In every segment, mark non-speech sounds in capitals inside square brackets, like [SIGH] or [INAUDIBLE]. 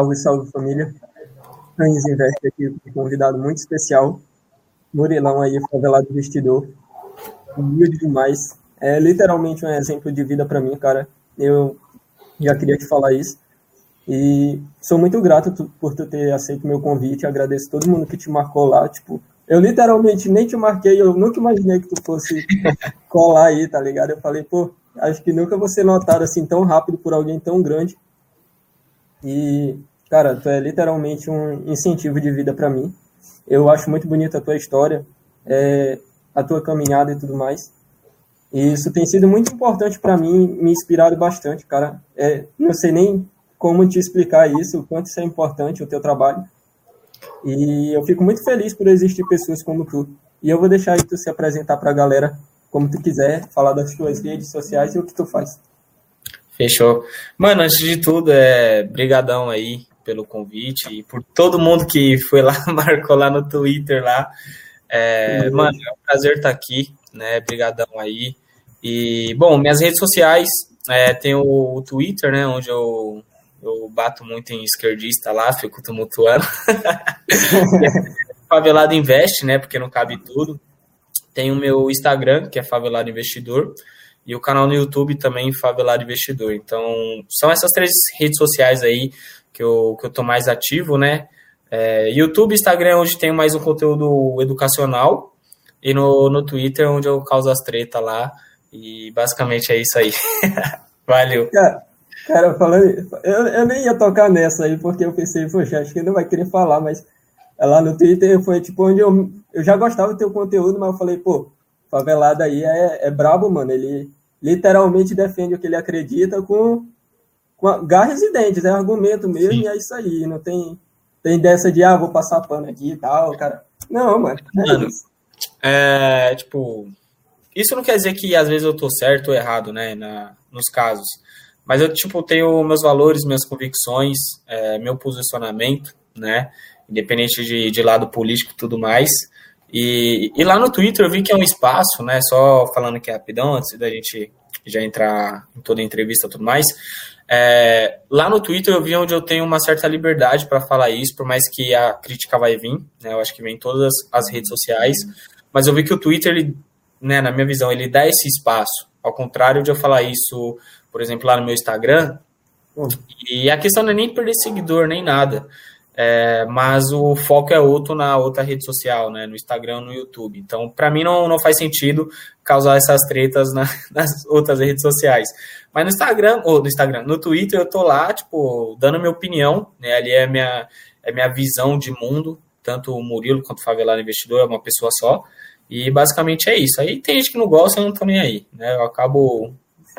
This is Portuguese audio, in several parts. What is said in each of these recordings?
Salve, salve família. Cães Investe aqui com um convidado muito especial. Murilão aí, favelado vestidor. Humilde demais. É literalmente um exemplo de vida para mim, cara. Eu já queria te falar isso. E sou muito grato tu, por tu ter aceito meu convite. Agradeço todo mundo que te marcou lá. Tipo, eu literalmente nem te marquei, eu nunca imaginei que tu fosse [LAUGHS] colar aí, tá ligado? Eu falei, pô, acho que nunca vou ser notado assim tão rápido por alguém tão grande. E, cara, tu é literalmente um incentivo de vida para mim. Eu acho muito bonita a tua história, é, a tua caminhada e tudo mais. E isso tem sido muito importante para mim, me inspirado bastante, cara. É, não sei nem como te explicar isso, o quanto isso é importante, o teu trabalho. E eu fico muito feliz por existir pessoas como tu. E eu vou deixar aí tu se apresentar para a galera como tu quiser, falar das tuas redes sociais e o que tu faz. Fechou. Mano, antes de tudo, é brigadão aí pelo convite e por todo mundo que foi lá, [LAUGHS] marcou lá no Twitter lá. É, mano, é um prazer estar aqui, né? Brigadão aí. E, bom, minhas redes sociais, é, tem o, o Twitter, né, onde eu eu bato muito em esquerdista lá, fico tumultuando. [LAUGHS] Favelado Investe, né? Porque não cabe tudo. Tem o meu Instagram, que é Favelado Investidor, e o canal no YouTube também, Favelado Investidor. Então, são essas três redes sociais aí que eu, que eu tô mais ativo, né? É, YouTube, Instagram, onde tem mais um conteúdo educacional, e no, no Twitter, onde eu causo as tretas lá. E basicamente é isso aí. [LAUGHS] Valeu. Cara, Cara, falando. Eu, eu nem ia tocar nessa aí, porque eu pensei, poxa, acho que ele não vai querer falar, mas lá no Twitter foi tipo onde eu, eu já gostava do teu conteúdo, mas eu falei, pô, favelado aí é, é brabo, mano. Ele literalmente defende o que ele acredita com, com garras e dentes, é argumento mesmo, Sim. e é isso aí. Não tem, tem dessa de, ah, vou passar pano aqui e tal, cara. Não, mano. É mano, isso. É, tipo, isso não quer dizer que às vezes eu tô certo ou errado, né, na, nos casos. Mas eu, tipo, tenho meus valores, minhas convicções, é, meu posicionamento, né? Independente de, de lado político e tudo mais. E, e lá no Twitter eu vi que é um espaço, né? Só falando aqui rapidão, antes da gente já entrar em toda a entrevista e tudo mais. É, lá no Twitter eu vi onde eu tenho uma certa liberdade para falar isso, por mais que a crítica vai vir, né? Eu acho que vem em todas as redes sociais. Mas eu vi que o Twitter, ele, né, na minha visão, ele dá esse espaço. Ao contrário de eu falar isso por exemplo, lá no meu Instagram. Uhum. E a questão não é nem perder seguidor, nem nada. É, mas o foco é outro na outra rede social, né? No Instagram, no YouTube. Então, para mim não, não faz sentido causar essas tretas na, [LAUGHS] nas outras redes sociais. Mas no Instagram, ou no Instagram, no Twitter eu tô lá, tipo, dando minha opinião, né? Ali é minha é minha visão de mundo, tanto o Murilo quanto o Favelado Investidor, é uma pessoa só. E basicamente é isso. Aí tem gente que não gosta, eu não tô nem aí, né? Eu acabo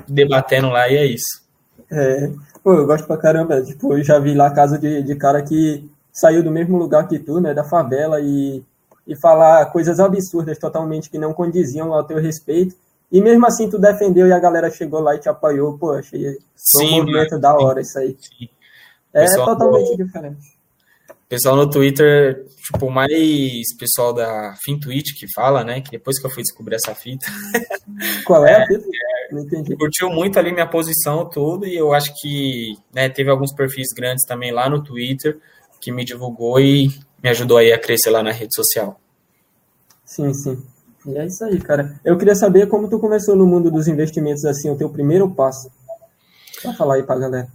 debatendo lá e é isso. É, pô, eu gosto pra caramba. Tipo, eu já vi lá caso de, de cara que saiu do mesmo lugar que tu, né, da favela, e, e falar coisas absurdas totalmente que não condiziam ao teu respeito. E mesmo assim tu defendeu e a galera chegou lá e te apoiou. Pô, achei sim, um movimento da hora isso aí. Sim. É totalmente diferente pessoal no Twitter, tipo, mais pessoal da FinTwitch que fala, né? Que depois que eu fui descobrir essa fita. [LAUGHS] Qual é, a fita? É, curtiu muito ali minha posição, tudo, e eu acho que né, teve alguns perfis grandes também lá no Twitter que me divulgou e me ajudou aí a crescer lá na rede social. Sim, sim. E é isso aí, cara. Eu queria saber como tu começou no mundo dos investimentos, assim, o teu primeiro passo. Pra falar aí pra galera.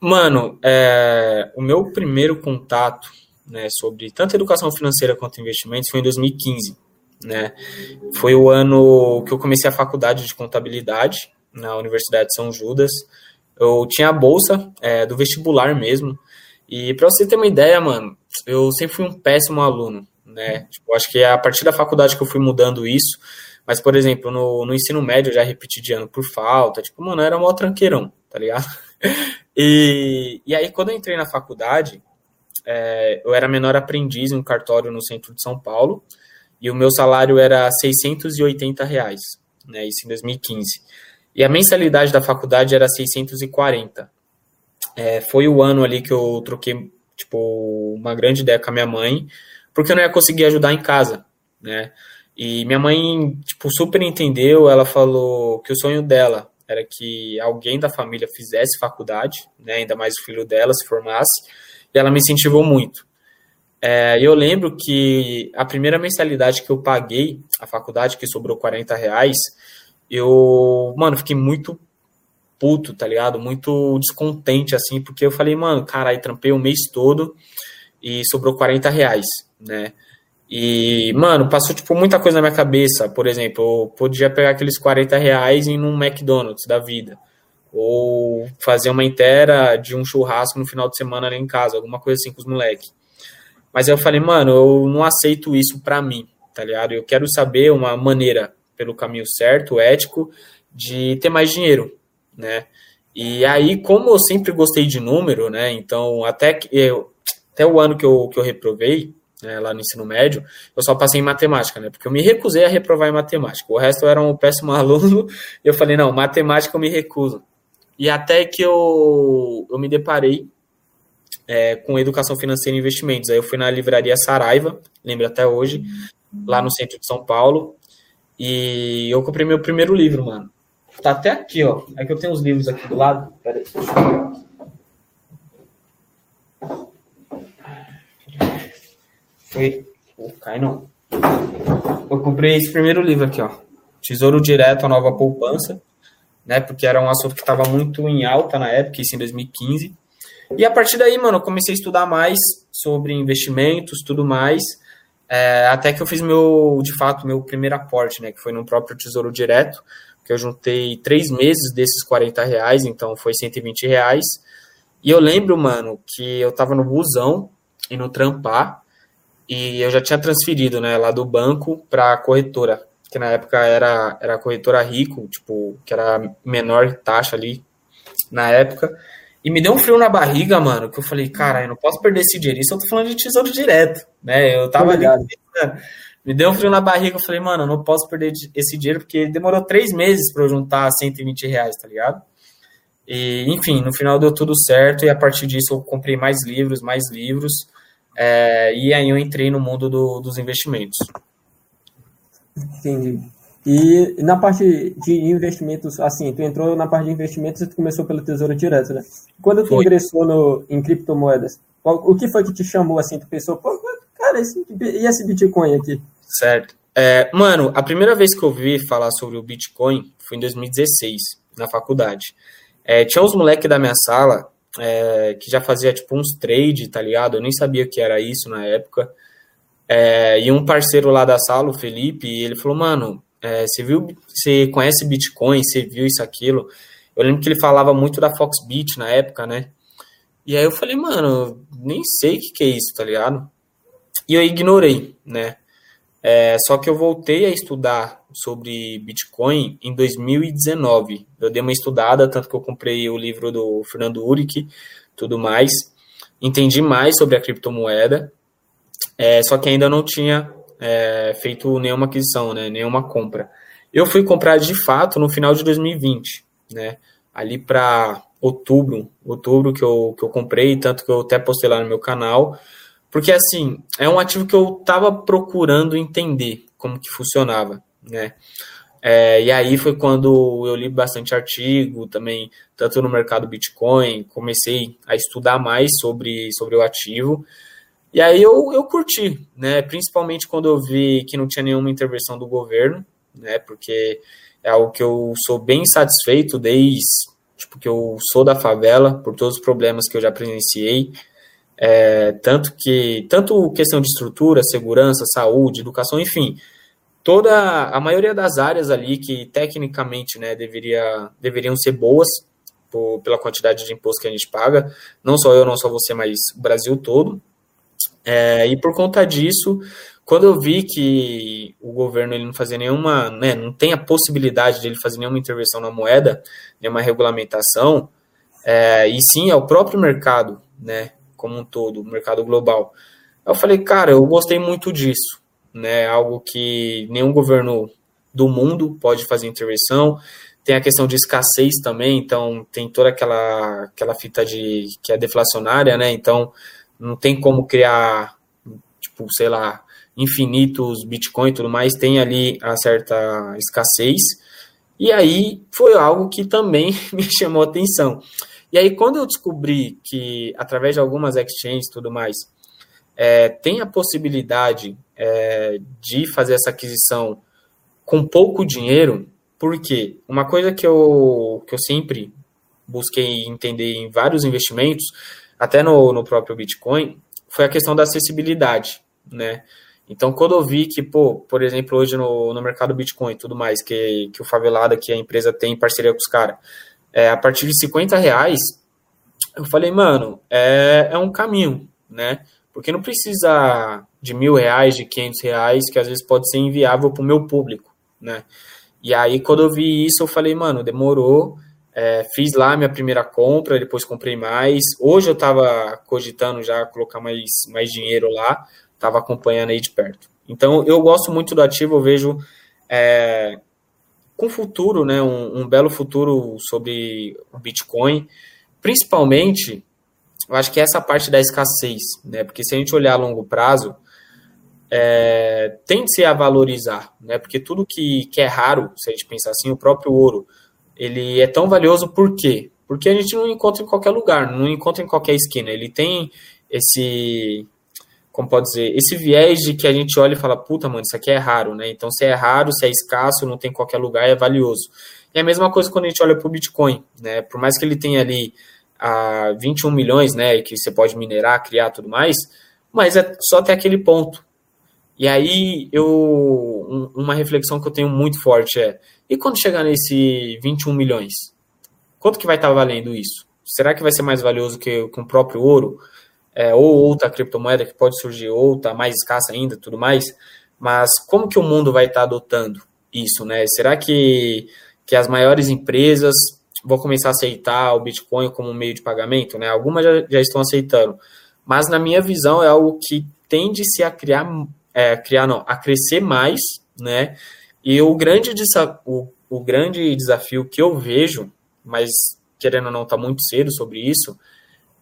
Mano, é, o meu primeiro contato né, sobre tanto educação financeira quanto investimentos foi em 2015. Né? Foi o ano que eu comecei a faculdade de contabilidade na Universidade de São Judas. Eu tinha a bolsa é, do vestibular mesmo. E para você ter uma ideia, mano, eu sempre fui um péssimo aluno, né? Tipo, acho que é a partir da faculdade que eu fui mudando isso. Mas, por exemplo, no, no ensino médio eu já repeti de ano por falta. Tipo, mano, era mó tranqueirão, tá ligado? [LAUGHS] E, e aí, quando eu entrei na faculdade, é, eu era menor aprendiz em um cartório no centro de São Paulo, e o meu salário era 680 reais, né, isso em 2015. E a mensalidade da faculdade era 640. É, foi o ano ali que eu troquei, tipo, uma grande ideia com a minha mãe, porque eu não ia conseguir ajudar em casa, né? E minha mãe, tipo, super entendeu, ela falou que o sonho dela era que alguém da família fizesse faculdade, né, ainda mais o filho dela se formasse, e ela me incentivou muito. É, eu lembro que a primeira mensalidade que eu paguei, a faculdade, que sobrou 40 reais, eu, mano, fiquei muito puto, tá ligado? Muito descontente, assim, porque eu falei, mano, caralho, trampei o mês todo e sobrou 40 reais, né? E, mano, passou, tipo, muita coisa na minha cabeça. Por exemplo, eu podia pegar aqueles 40 reais e ir num McDonald's da vida. Ou fazer uma inteira de um churrasco no final de semana ali em casa, alguma coisa assim com os moleques. Mas eu falei, mano, eu não aceito isso pra mim, tá ligado? Eu quero saber uma maneira, pelo caminho certo, ético, de ter mais dinheiro, né? E aí, como eu sempre gostei de número, né? Então, até que eu, até o ano que eu, que eu reprovei, né, lá no ensino médio, eu só passei em matemática, né? Porque eu me recusei a reprovar em matemática. O resto eu era um péssimo [LAUGHS] aluno, e eu falei, não, matemática eu me recuso. E até que eu, eu me deparei é, com educação financeira e investimentos. Aí eu fui na livraria Saraiva, lembro até hoje, lá no centro de São Paulo, e eu comprei meu primeiro livro, mano. Tá até aqui, ó. É que eu tenho os livros aqui do lado. Pera aí. Foi. Oh, cai não. Eu comprei esse primeiro livro aqui, ó. Tesouro Direto, a Nova Poupança, né? Porque era um assunto que estava muito em alta na época, isso em 2015. E a partir daí, mano, eu comecei a estudar mais sobre investimentos, tudo mais. É, até que eu fiz meu, de fato, meu primeiro aporte, né? Que foi no próprio Tesouro Direto, que eu juntei três meses desses 40 reais, então foi 120 reais. E eu lembro, mano, que eu tava no busão e no trampar, e eu já tinha transferido, né, lá do banco para a corretora, que na época era, era a corretora Rico, tipo, que era a menor taxa ali na época. E me deu um frio na barriga, mano, que eu falei, cara, eu não posso perder esse dinheiro. Isso eu tô falando de tesouro direto, né? Eu tava ali. Me deu um frio na barriga, eu falei, mano, eu não posso perder esse dinheiro, porque demorou três meses para eu juntar 120 reais, tá ligado? E, enfim, no final deu tudo certo, e a partir disso eu comprei mais livros, mais livros. É, e aí eu entrei no mundo do, dos investimentos. Entendi. E na parte de investimentos, assim, tu entrou na parte de investimentos e tu começou pelo Tesouro Direto, né? Quando tu foi. ingressou no, em criptomoedas, o que foi que te chamou, assim, tu pensou, pô, cara, esse, e esse Bitcoin aqui? Certo. É, mano, a primeira vez que eu vi falar sobre o Bitcoin foi em 2016, na faculdade. É, tinha uns moleques da minha sala é, que já fazia tipo uns trade, tá ligado? Eu nem sabia que era isso na época. É, e um parceiro lá da sala, o Felipe, ele falou, mano, é, você viu, você conhece Bitcoin, você viu isso, aquilo. Eu lembro que ele falava muito da Foxbit na época, né? E aí eu falei, mano, nem sei o que, que é isso, tá ligado? E eu ignorei, né? É, só que eu voltei a estudar sobre Bitcoin em 2019. Eu dei uma estudada, tanto que eu comprei o livro do Fernando Uric, tudo mais. Entendi mais sobre a criptomoeda, é, só que ainda não tinha é, feito nenhuma aquisição, né, nenhuma compra. Eu fui comprar de fato no final de 2020, né, ali para outubro, outubro que eu, que eu comprei, tanto que eu até postei lá no meu canal, porque assim, é um ativo que eu estava procurando entender como que funcionava né? É, e aí foi quando eu li bastante artigo também, tanto no mercado Bitcoin, comecei a estudar mais sobre, sobre o ativo. E aí eu, eu curti, né? Principalmente quando eu vi que não tinha nenhuma intervenção do governo, né? Porque é algo que eu sou bem satisfeito desde tipo, que eu sou da favela, por todos os problemas que eu já presenciei. É, tanto que, tanto questão de estrutura, segurança, saúde, educação, enfim, toda a maioria das áreas ali que tecnicamente né, deveria, deveriam ser boas por, pela quantidade de imposto que a gente paga, não só eu, não só você, mas o Brasil todo. É, e por conta disso, quando eu vi que o governo ele não fazia nenhuma, né, não tem a possibilidade de ele fazer nenhuma intervenção na moeda, nenhuma regulamentação, é, e sim é o próprio mercado, né, como um todo, o mercado global. Eu falei, cara, eu gostei muito disso né? Algo que nenhum governo do mundo pode fazer intervenção. Tem a questão de escassez também, então tem toda aquela, aquela fita de que é deflacionária, né? Então não tem como criar, tipo, sei lá, infinitos Bitcoin e tudo mais, tem ali a certa escassez. E aí foi algo que também [LAUGHS] me chamou atenção. E aí, quando eu descobri que, através de algumas exchanges e tudo mais, é, tem a possibilidade é, de fazer essa aquisição com pouco dinheiro, porque uma coisa que eu, que eu sempre busquei entender em vários investimentos, até no, no próprio Bitcoin, foi a questão da acessibilidade, né? Então, quando eu vi que, pô, por exemplo, hoje no, no mercado Bitcoin e tudo mais, que, que o Favelada, que a empresa tem em parceria com os caras, é, a partir de 50 reais, eu falei, mano, é, é um caminho, né? Porque não precisa de mil reais, de 500 reais, que às vezes pode ser inviável para o meu público, né? E aí, quando eu vi isso, eu falei, mano, demorou, é, fiz lá minha primeira compra, depois comprei mais. Hoje eu estava cogitando já colocar mais, mais dinheiro lá, estava acompanhando aí de perto. Então, eu gosto muito do ativo, eu vejo é, com futuro, né, um, um, belo futuro sobre o Bitcoin, principalmente, eu acho que essa parte da escassez, né, porque se a gente olhar a longo prazo, é, tende-se a valorizar, né, porque tudo que, que é raro, se a gente pensar assim, o próprio ouro, ele é tão valioso por quê? Porque a gente não encontra em qualquer lugar, não encontra em qualquer esquina, ele tem esse como pode dizer, esse viés de que a gente olha e fala, puta, mano, isso aqui é raro, né? Então, se é raro, se é escasso, não tem em qualquer lugar, é valioso. E a mesma coisa quando a gente olha para o Bitcoin, né? Por mais que ele tenha ali a ah, 21 milhões, né, que você pode minerar, criar tudo mais, mas é só até aquele ponto. E aí, eu, um, uma reflexão que eu tenho muito forte é, e quando chegar nesse 21 milhões? Quanto que vai estar valendo isso? Será que vai ser mais valioso que, que o próprio ouro? É, ou outra criptomoeda que pode surgir, outra mais escassa ainda, tudo mais. Mas como que o mundo vai estar adotando isso, né? Será que, que as maiores empresas vão começar a aceitar o Bitcoin como meio de pagamento, né? Algumas já, já estão aceitando, mas na minha visão é algo que tende-se a criar, é, criar não, a crescer mais, né? E o grande, o, o grande desafio que eu vejo, mas querendo ou não está muito cedo sobre isso,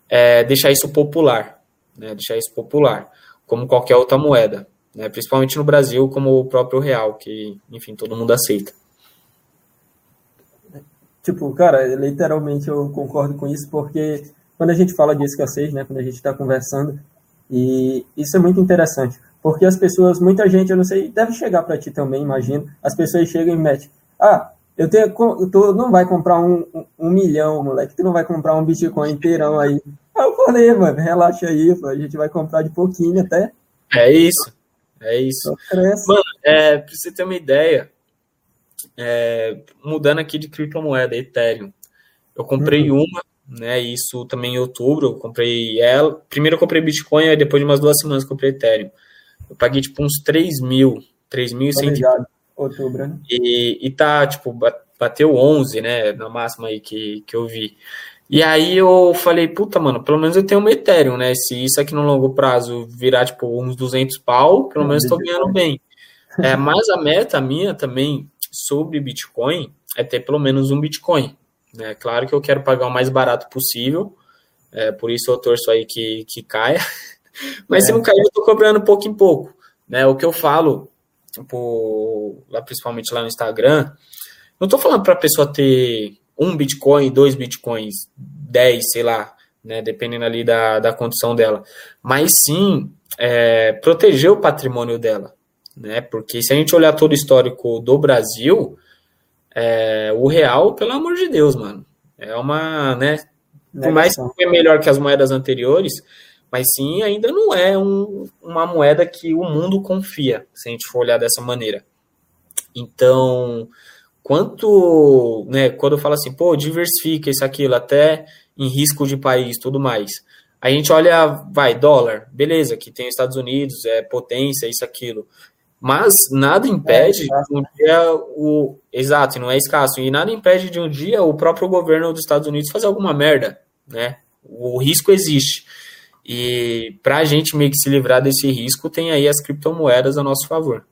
é deixar isso popular, né? deixar isso popular, como qualquer outra moeda, né? principalmente no Brasil, como o próprio real, que, enfim, todo mundo aceita. Tipo, cara, literalmente eu concordo com isso, porque quando a gente fala de escassez, né, quando a gente está conversando, e isso é muito interessante, porque as pessoas, muita gente, eu não sei, deve chegar para ti também, imagino, as pessoas chegam e metem, ah, eu tenho, tu não vai comprar um, um, milhão, moleque, tu não vai comprar um Bitcoin inteirão aí. Aí eu falei, mano, relaxa aí, a gente vai comprar de pouquinho até. É isso, é isso. Mano, é, pra você ter uma ideia, é, mudando aqui de criptomoeda, Ethereum, eu comprei uhum. uma, né, isso também em outubro, eu comprei ela, primeiro eu comprei Bitcoin, aí depois de umas duas semanas eu comprei Ethereum. Eu paguei tipo uns 3 mil, 3.100 Outubro, né? E, e tá, tipo, bateu 11, né, na máxima aí que, que eu vi. E aí eu falei, puta, mano, pelo menos eu tenho um Ethereum, né? Se isso aqui no longo prazo virar, tipo, uns 200 pau, pelo menos estou ganhando bem. É, mas a meta minha também sobre Bitcoin é ter pelo menos um Bitcoin. Né? Claro que eu quero pagar o mais barato possível, é, por isso eu torço aí que, que caia. [LAUGHS] Mas é. se não cair, eu tô cobrando pouco em pouco. Né? O que eu falo tipo, lá principalmente lá no Instagram, não estou falando para a pessoa ter um Bitcoin, dois Bitcoins, dez, sei lá, né, dependendo ali da, da condição dela, mas sim é, proteger o patrimônio dela, né, porque se a gente olhar todo o histórico do Brasil, é, o real, pelo amor de Deus, mano, é uma, né, por mais que foi melhor que as moedas anteriores, mas sim ainda não é um, uma moeda que o mundo confia, se a gente for olhar dessa maneira. Então, quanto, né, quando eu falo assim, pô, diversifica isso, aquilo, até em risco de país, tudo mais. A gente olha, vai, dólar, beleza, que tem Estados Unidos, é potência, isso, aquilo. Mas nada impede é um dia o. Exato, não é escasso. E nada impede de um dia o próprio governo dos Estados Unidos fazer alguma merda, né? O risco existe. E para a gente meio que se livrar desse risco, tem aí as criptomoedas a nosso favor.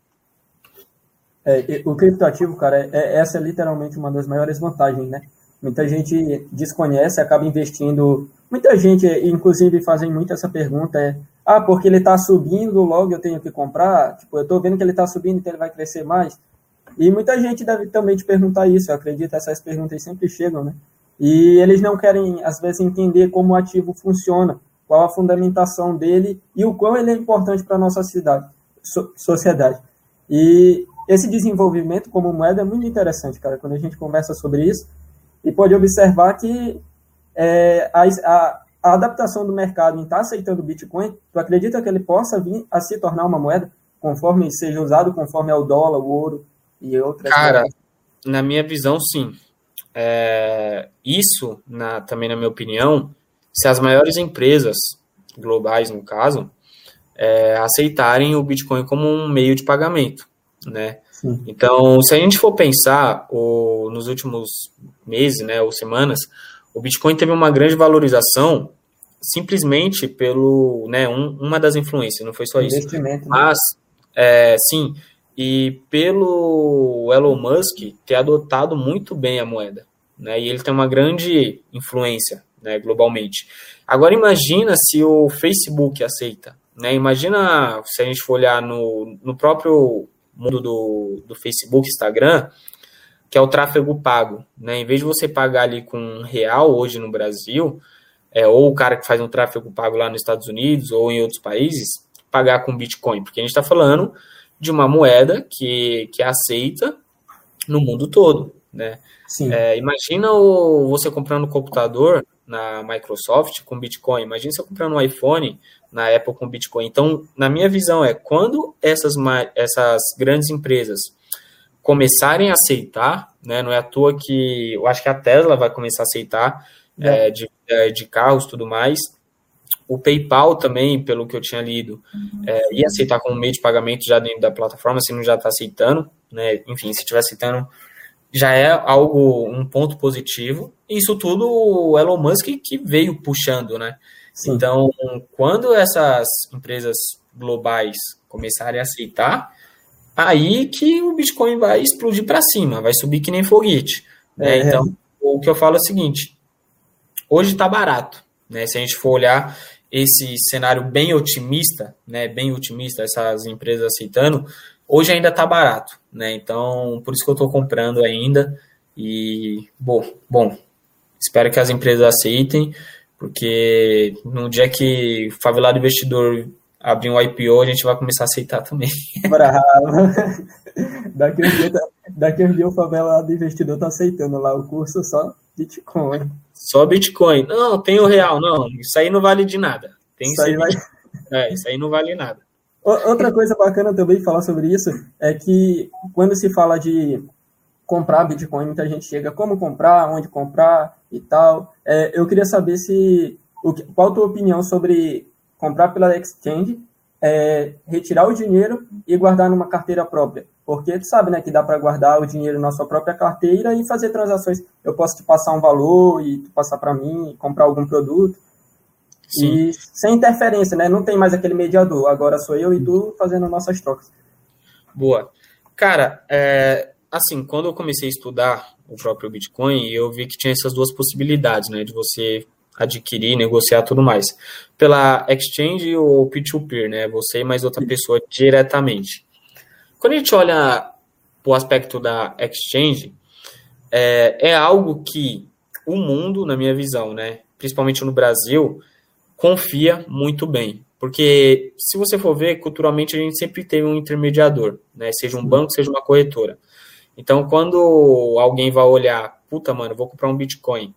É, o criptoativo, cara, é, essa é literalmente uma das maiores vantagens, né? Muita gente desconhece, acaba investindo. Muita gente, inclusive, fazem muito essa pergunta: é, ah, porque ele está subindo, logo eu tenho que comprar? Tipo, eu estou vendo que ele está subindo, então ele vai crescer mais. E muita gente deve também te perguntar isso, eu acredito, essas perguntas sempre chegam, né? E eles não querem, às vezes, entender como o ativo funciona, qual a fundamentação dele e o quão ele é importante para a nossa cidade, so, sociedade. E esse desenvolvimento como moeda é muito interessante, cara, quando a gente conversa sobre isso, e pode observar que é, a, a, a, adaptação do mercado em estar tá aceitando o Bitcoin, tu acredita que ele possa vir a se tornar uma moeda, conforme seja usado, conforme é o dólar, o ouro e outras Cara, moedas? na minha visão, sim. É, isso, na, também na minha opinião, se as maiores empresas globais, no caso, é, aceitarem o Bitcoin como um meio de pagamento, né? Sim. Então, se a gente for pensar, o, nos últimos meses, né, ou semanas, o Bitcoin teve uma grande valorização simplesmente pelo, né, um, uma das influências, não foi só isso. Né? Mas, é, sim, e pelo Elon Musk ter adotado muito bem a moeda, né, e ele tem uma grande influência, né, globalmente. Agora imagina se o Facebook aceita, né, imagina se a gente for olhar no, no próprio mundo do, do Facebook, Instagram, que é o tráfego pago. Né? Em vez de você pagar ali com um real hoje no Brasil, é, ou o cara que faz um tráfego pago lá nos Estados Unidos ou em outros países, pagar com Bitcoin, porque a gente está falando de uma moeda que, que é aceita no mundo todo. Né? É, imagina o, você comprando um computador na Microsoft com Bitcoin, imagina você comprando um iPhone na Apple com Bitcoin. Então, na minha visão, é quando essas, essas grandes empresas começarem a aceitar, né, não é à toa que eu acho que a Tesla vai começar a aceitar é. É, de, é, de carros tudo mais. O PayPal também, pelo que eu tinha lido, uhum. é, ia aceitar como meio de pagamento já dentro da plataforma, se não já está aceitando, né? Enfim, se estiver aceitando, já é algo, um ponto positivo. Isso tudo o Elon Musk que veio puxando, né? Sim. Então, quando essas empresas globais começarem a aceitar, aí que o Bitcoin vai explodir para cima, vai subir que nem foguete. Né? É. Então, o que eu falo é o seguinte: hoje está barato. Né? Se a gente for olhar esse cenário bem otimista, né, bem otimista, essas empresas aceitando, hoje ainda está barato. Né? Então, por isso que eu estou comprando ainda. E, bom, bom, espero que as empresas aceitem. Porque no dia que o favelado investidor abrir um IPO, a gente vai começar a aceitar também. [LAUGHS] Bravo. [LAUGHS] daqui um dia, daqui um dia o favelado investidor tá aceitando lá o curso só Bitcoin. Só Bitcoin. Não, tem o real, não. Isso aí não vale de nada. Tem isso, aí vai... [LAUGHS] É, isso aí não vale nada. Outra coisa bacana também falar sobre isso é que quando se fala de comprar Bitcoin, muita gente chega como comprar, onde comprar e tal. É, eu queria saber se o, qual a tua opinião sobre comprar pela exchange, é, retirar o dinheiro e guardar numa carteira própria. Porque tu sabe, né, que dá para guardar o dinheiro na sua própria carteira e fazer transações. Eu posso te passar um valor e tu passar para mim, comprar algum produto. Sim. E sem interferência, né? Não tem mais aquele mediador. Agora sou eu e tu fazendo nossas trocas. Boa. Cara, é, assim, quando eu comecei a estudar o próprio Bitcoin, eu vi que tinha essas duas possibilidades, né, de você adquirir, negociar tudo mais. Pela exchange ou peer-to-peer, né, você e mais outra pessoa diretamente. Quando a gente olha o aspecto da exchange, é, é algo que o mundo, na minha visão, né, principalmente no Brasil, confia muito bem. Porque se você for ver, culturalmente a gente sempre teve um intermediador, né? Seja um banco, seja uma corretora. Então, quando alguém vai olhar, puta, mano, vou comprar um Bitcoin,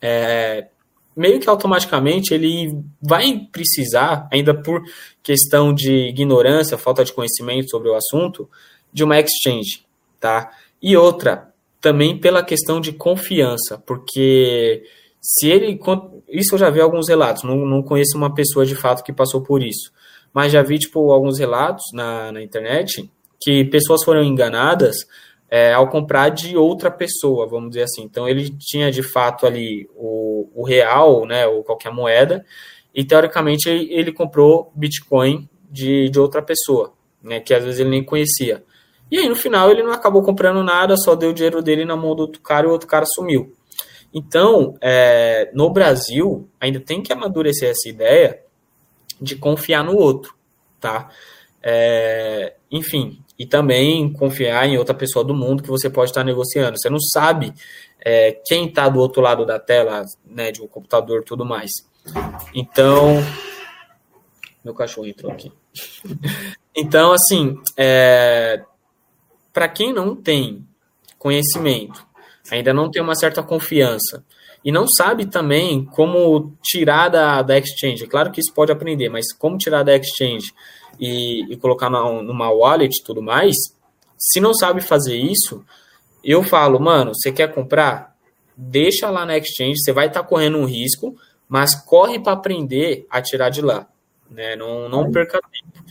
é, meio que automaticamente ele vai precisar, ainda por questão de ignorância, falta de conhecimento sobre o assunto, de uma exchange, tá? E outra, também pela questão de confiança, porque se ele. Isso eu já vi alguns relatos, não, não conheço uma pessoa de fato que passou por isso, mas já vi, tipo, alguns relatos na, na internet que pessoas foram enganadas é, ao comprar de outra pessoa, vamos dizer assim. Então ele tinha de fato ali o, o real, né, ou qualquer moeda, e teoricamente ele, comprou Bitcoin de, de outra pessoa, né, que às vezes ele nem conhecia. E aí no final ele não acabou comprando nada, só deu o dinheiro dele na mão do outro cara e o outro cara sumiu. Então, é, no Brasil, ainda tem que amadurecer essa ideia de confiar no outro, tá? É, enfim, e também confiar em outra pessoa do mundo que você pode estar negociando. Você não sabe é, quem está do outro lado da tela, né, de um computador e tudo mais. Então, meu cachorro entrou aqui. [LAUGHS] então, assim, é, para quem não tem conhecimento, ainda não tem uma certa confiança e não sabe também como tirar da, da exchange. Claro que isso pode aprender, mas como tirar da exchange e, e colocar na, numa wallet e tudo mais, se não sabe fazer isso, eu falo, mano, você quer comprar? Deixa lá na exchange, você vai estar tá correndo um risco, mas corre para aprender a tirar de lá. Né? Não, não perca tempo.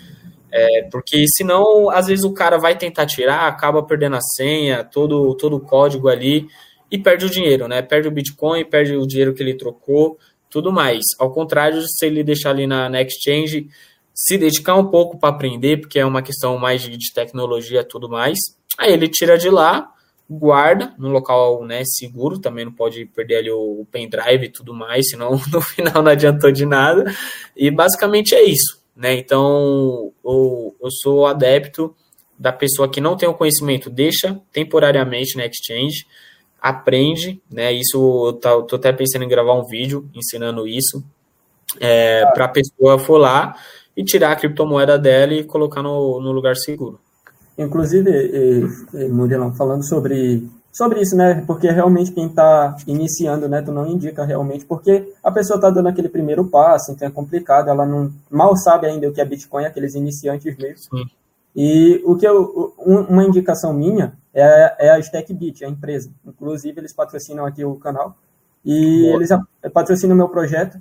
É, porque senão, às vezes, o cara vai tentar tirar, acaba perdendo a senha, todo, todo o código ali, e perde o dinheiro, né? Perde o Bitcoin, perde o dinheiro que ele trocou, tudo mais. Ao contrário, se ele deixar ali na, na exchange, se dedicar um pouco para aprender, porque é uma questão mais de, tecnologia e tudo mais. Aí ele tira de lá, guarda no local né, seguro, também não pode perder ali o, o pendrive e tudo mais, senão [LAUGHS] no final não adiantou de nada. E basicamente é isso. Né? Então eu, eu sou adepto da pessoa que não tem o conhecimento, deixa temporariamente na exchange, aprende, né? Isso eu tô, tô até pensando em gravar um vídeo ensinando isso. É, para a pessoa for lá e tirar a criptomoeda dela e colocar no, no lugar seguro. Inclusive, e, e, Murilão, falando sobre, sobre isso, né? Porque realmente quem está iniciando, né? Tu não indica realmente, porque a pessoa está dando aquele primeiro passo, então é complicado, ela não mal sabe ainda o que é Bitcoin, aqueles iniciantes mesmo. Sim. E o que eu, uma indicação minha é, é a StackBit, a empresa. Inclusive, eles patrocinam aqui o canal. E Boa. eles patrocinam o meu projeto.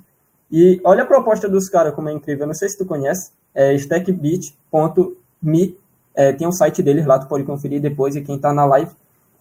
E olha a proposta dos caras, como é incrível. Eu não sei se tu conhece. É stackbit.me. É, tem um site deles lá, tu pode conferir depois. E quem está na live.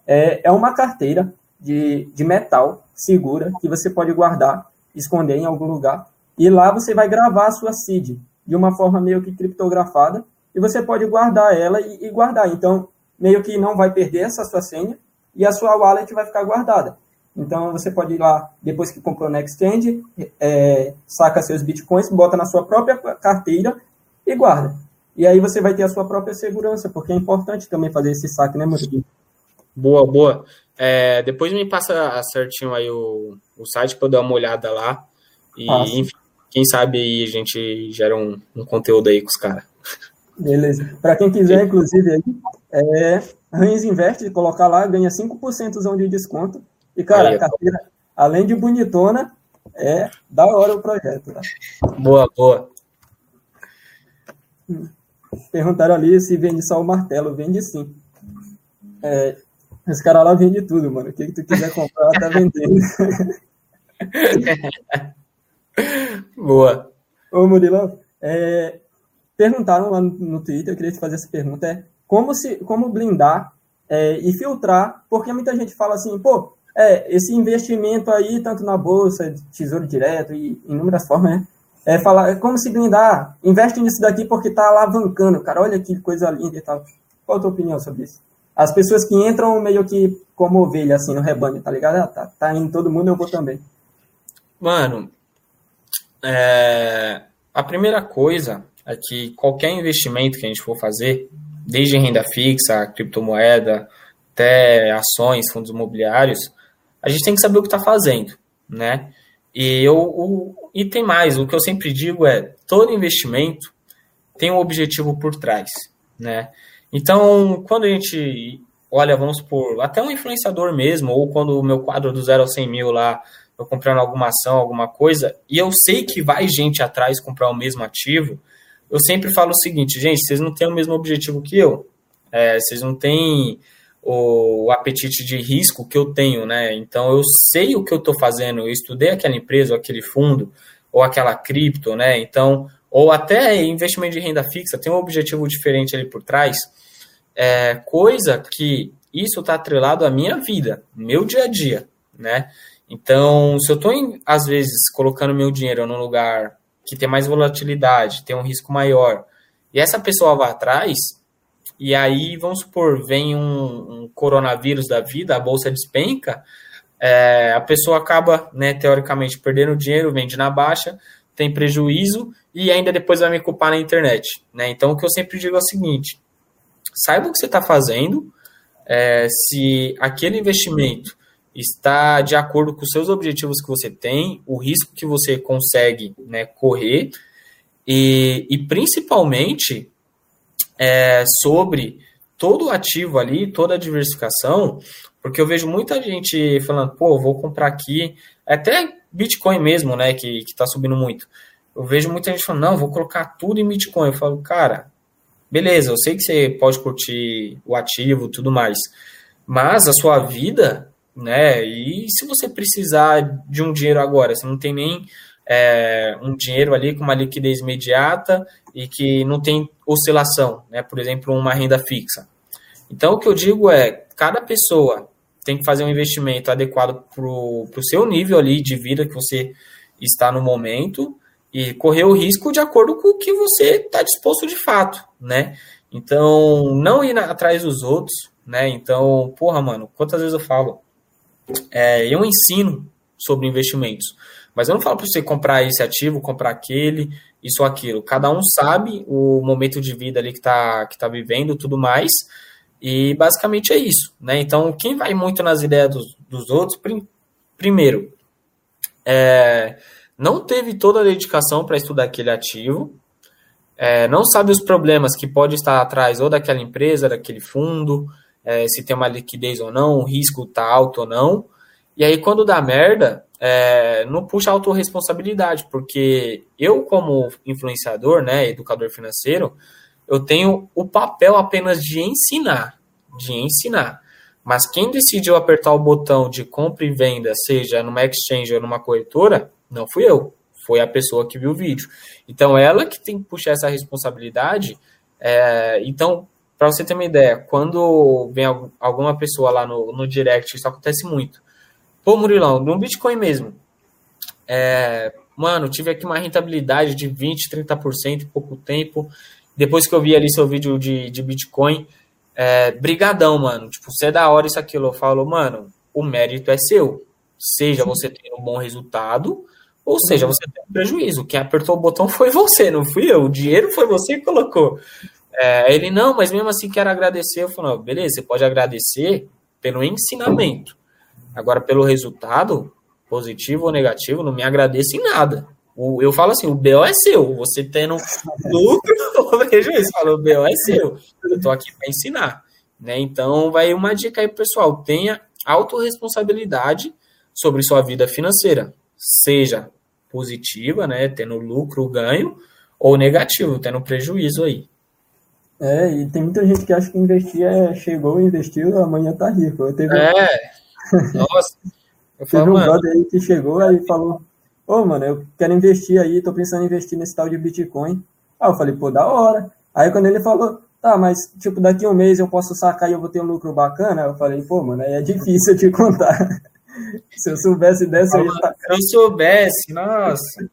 É, é uma carteira de, de metal segura que você pode guardar, esconder em algum lugar. E lá você vai gravar a sua seed de uma forma meio que criptografada. E você pode guardar ela e, e guardar. Então, meio que não vai perder essa sua senha e a sua wallet vai ficar guardada. Então você pode ir lá, depois que comprou no Exchange, é, saca seus bitcoins, bota na sua própria carteira e guarda. E aí você vai ter a sua própria segurança, porque é importante também fazer esse saque, né, Murilo? Boa, boa. É, depois me passa certinho aí o, o site para eu dar uma olhada lá. E, enfim, quem sabe aí a gente gera um, um conteúdo aí com os caras. Beleza. Para quem quiser, inclusive, aí, é, Investe, colocar lá, ganha 5% de desconto. E, cara, Aí, a carteira, além de bonitona, é da hora o projeto. Tá? Boa, boa. Perguntaram ali se vende só o martelo. Vende sim. É, esse cara lá vende tudo, mano. O que, que tu quiser comprar, tá vendendo. [LAUGHS] Boa. Ô, Murilão, é, perguntaram lá no, no, Twitter, eu queria te fazer essa pergunta, é como, se, como blindar é, e filtrar, porque muita gente fala assim, pô, é, esse investimento aí, tanto na bolsa, tesouro direto e inúmeras formas, né? É falar, é como se blindar, investe nisso daqui porque tá alavancando, cara, olha que coisa linda e tal. Qual a tua opinião sobre isso? As pessoas que entram meio que como ovelha, assim, no rebanho, tá ligado? Ah, tá, tá indo todo mundo, eu vou também. Mano, é... a primeira coisa é que qualquer investimento que a gente for fazer, desde renda fixa, criptomoeda, até ações, fundos imobiliários, a gente tem que saber o que está fazendo, né? E, eu, o, e tem mais, o que eu sempre digo é, todo investimento tem um objetivo por trás, né? Então, quando a gente olha, vamos por até um influenciador mesmo, ou quando o meu quadro do zero ao 100 mil lá, eu comprando alguma ação, alguma coisa, e eu sei que vai gente atrás comprar o mesmo ativo, eu sempre falo o seguinte, gente, vocês não têm o mesmo objetivo que eu, é, vocês não têm o, apetite de risco que eu tenho, né? Então eu sei o que eu estou fazendo, eu estudei aquela empresa, ou aquele fundo, ou aquela cripto, né? Então, ou até investimento de renda fixa, tem um objetivo diferente ali por trás. É, coisa que isso está atrelado à minha vida, meu dia a dia, né? Então, se eu estou, às vezes, colocando meu dinheiro num lugar que tem mais volatilidade, tem um risco maior, e essa pessoa vai atrás, e aí, vamos supor, vem um, um coronavírus da vida, a bolsa despenca, é, a pessoa acaba, né, teoricamente, perdendo dinheiro, vende na baixa, tem prejuízo e ainda depois vai me culpar na internet. Né? Então, o que eu sempre digo é o seguinte: saiba o que você está fazendo, é, se aquele investimento está de acordo com os seus objetivos que você tem, o risco que você consegue né, correr, e, e principalmente é, sobre todo o ativo ali, toda a diversificação, porque eu vejo muita gente falando, pô, vou comprar aqui, até Bitcoin mesmo, né, que, que tá subindo muito. Eu vejo muita gente falando, não, vou colocar tudo em Bitcoin. Eu falo, cara, beleza, eu sei que você pode curtir o ativo tudo mais, mas a sua vida, né, e se você precisar de um dinheiro agora, você não tem nem é, um dinheiro ali com uma liquidez imediata e que não tem oscilação, né, por exemplo, uma renda fixa. Então, o que eu digo é, cada pessoa tem que fazer um investimento adequado para o seu nível ali de vida que você está no momento e correr o risco de acordo com o que você está disposto de fato, né? Então, não ir atrás dos outros, né? Então, porra, mano, quantas vezes eu falo? É, eu ensino sobre investimentos, mas eu não falo para você comprar esse ativo, comprar aquele, isso ou aquilo. Cada um sabe o momento de vida ali que está que tá vivendo, tudo mais. E basicamente é isso, né? Então, quem vai muito nas ideias dos, dos outros, prim, primeiro, é, não teve toda a dedicação para estudar aquele ativo, é, não sabe os problemas que pode estar atrás ou daquela empresa, daquele fundo, é, se tem uma liquidez ou não, o risco está alto ou não. E aí, quando dá merda, é, não puxa a autorresponsabilidade, porque eu, como influenciador, né, educador financeiro, eu tenho o papel apenas de ensinar, de ensinar. Mas quem decidiu apertar o botão de compra e venda, seja numa exchange ou numa corretora, não fui eu. Foi a pessoa que viu o vídeo. Então, ela que tem que puxar essa responsabilidade. É, então, para você ter uma ideia, quando vem alguma pessoa lá no, no direct, isso acontece muito. Pô, Murilão, no Bitcoin mesmo. É, mano, tive aqui uma rentabilidade de 20%, 30% em pouco tempo. Depois que eu vi ali seu vídeo de, de Bitcoin, é, brigadão, mano. Tipo, você é da hora isso aquilo. Eu falo, mano, o mérito é seu. Seja você tendo um bom resultado, ou seja, você tem um prejuízo. Quem apertou o botão foi você, não fui eu. O dinheiro foi você que colocou. É, ele, não, mas mesmo assim quero agradecer. Eu falo, beleza, você pode agradecer pelo ensinamento. Agora, pelo resultado, positivo ou negativo, não me agradeça em nada. O, eu falo assim, o BO é seu. Você tendo [LAUGHS] lucro ou prejuízo, fala, o BO é seu. Eu tô aqui para ensinar. Né? Então, vai uma dica aí, pessoal. Tenha autorresponsabilidade sobre sua vida financeira. Seja positiva, né? Tendo lucro, ganho, ou negativo, tendo prejuízo aí. É, e tem muita gente que acha que investir é chegou, investiu, amanhã tá rico. Eu teve... É, nossa. Eu teve um brother aí que chegou aí falou, Ô, mano, eu quero investir aí, tô pensando em investir nesse tal de Bitcoin. Aí eu falei, pô, da hora. Aí quando ele falou, tá, mas tipo, daqui um mês eu posso sacar e eu vou ter um lucro bacana, eu falei, pô, mano, aí é difícil te contar. [LAUGHS] Se eu soubesse dessa. Tá... Se eu soubesse, nossa,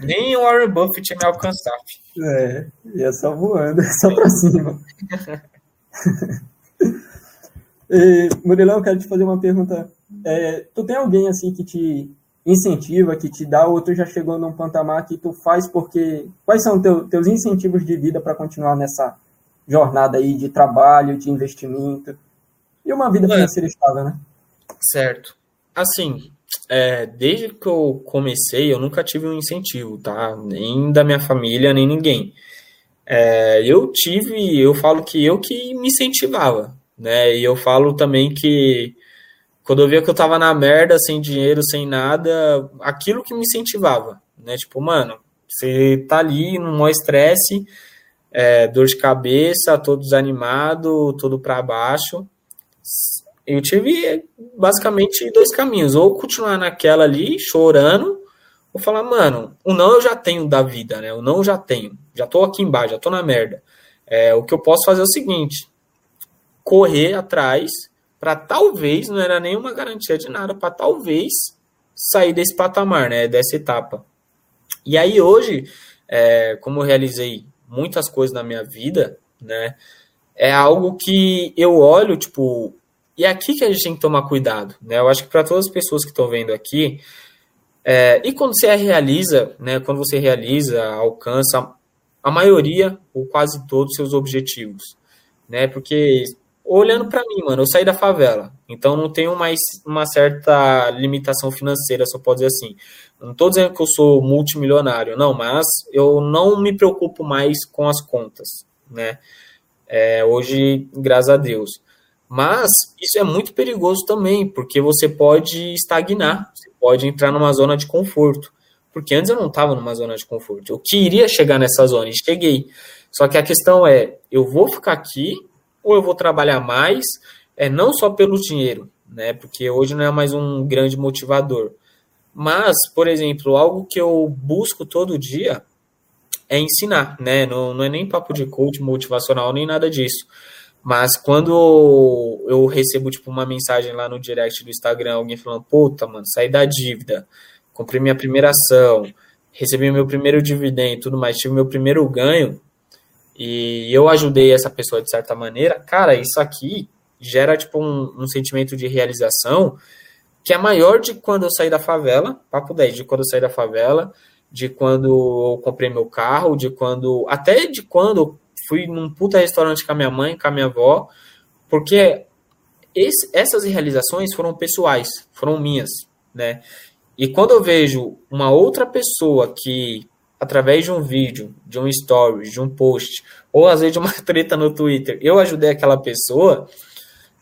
nem o Warren Buffett ia me alcançar. É, ia só voando, [LAUGHS] só pra cima. [LAUGHS] e, Murilão, eu quero te fazer uma pergunta. É, tu tem alguém assim que te incentiva, que te dá, ou tu já chegou num patamar que tu faz porque. Quais são teu, teus incentivos de vida para continuar nessa jornada aí de trabalho, de investimento e uma vida financeira estável, né? Certo. Assim, é, desde que eu comecei, eu nunca tive um incentivo, tá? Nem da minha família, nem ninguém. É, eu tive, eu falo que eu que me incentivava, né? E eu falo também que quando eu via que eu tava na merda, sem dinheiro, sem nada, aquilo que me incentivava, né? Tipo, mano, você tá ali no maior estresse, é, dor de cabeça, todo desanimado, todo para baixo. Eu tive basicamente dois caminhos: ou continuar naquela ali, chorando, ou falar, mano, o não eu já tenho da vida, né? O não eu já tenho, já tô aqui embaixo, já tô na merda. É, o que eu posso fazer é o seguinte: correr atrás para talvez, não era nenhuma garantia de nada, para talvez sair desse patamar, né, dessa etapa. E aí hoje, é, como eu realizei muitas coisas na minha vida, né, é algo que eu olho, tipo, e é aqui que a gente tem que tomar cuidado, né, eu acho que para todas as pessoas que estão vendo aqui, é, e quando você realiza, né, quando você realiza, alcança a maioria ou quase todos os seus objetivos, né? Porque olhando para mim, mano, eu saí da favela, então não tenho mais uma certa limitação financeira, só pode dizer assim. Não estou dizendo que eu sou multimilionário, não, mas eu não me preocupo mais com as contas, né? É, hoje, graças a Deus. Mas isso é muito perigoso também, porque você pode estagnar, você pode entrar numa zona de conforto. Porque antes eu não estava numa zona de conforto. Eu queria chegar nessa zona e cheguei. Só que a questão é, eu vou ficar aqui ou eu vou trabalhar mais, é não só pelo dinheiro, né? Porque hoje não é mais um grande motivador. Mas, por exemplo, algo que eu busco todo dia é ensinar, né? Não, não é nem papo de coach motivacional nem nada disso. Mas quando eu recebo tipo uma mensagem lá no direct do Instagram, alguém falando, puta, mano, saí da dívida, comprei minha primeira ação, recebi meu primeiro dividendo tudo mais, tive meu primeiro ganho, e eu ajudei essa pessoa de certa maneira, cara, isso aqui gera tipo um, um sentimento de realização que é maior de quando eu saí da favela, papo 10, de quando eu saí da favela, de quando eu comprei meu carro, de quando. Até de quando eu fui num puta restaurante com a minha mãe, com a minha avó, porque esse, essas realizações foram pessoais, foram minhas, né? E quando eu vejo uma outra pessoa que, através de um vídeo, de um story, de um post, ou às vezes de uma [LAUGHS] treta no Twitter, eu ajudei aquela pessoa,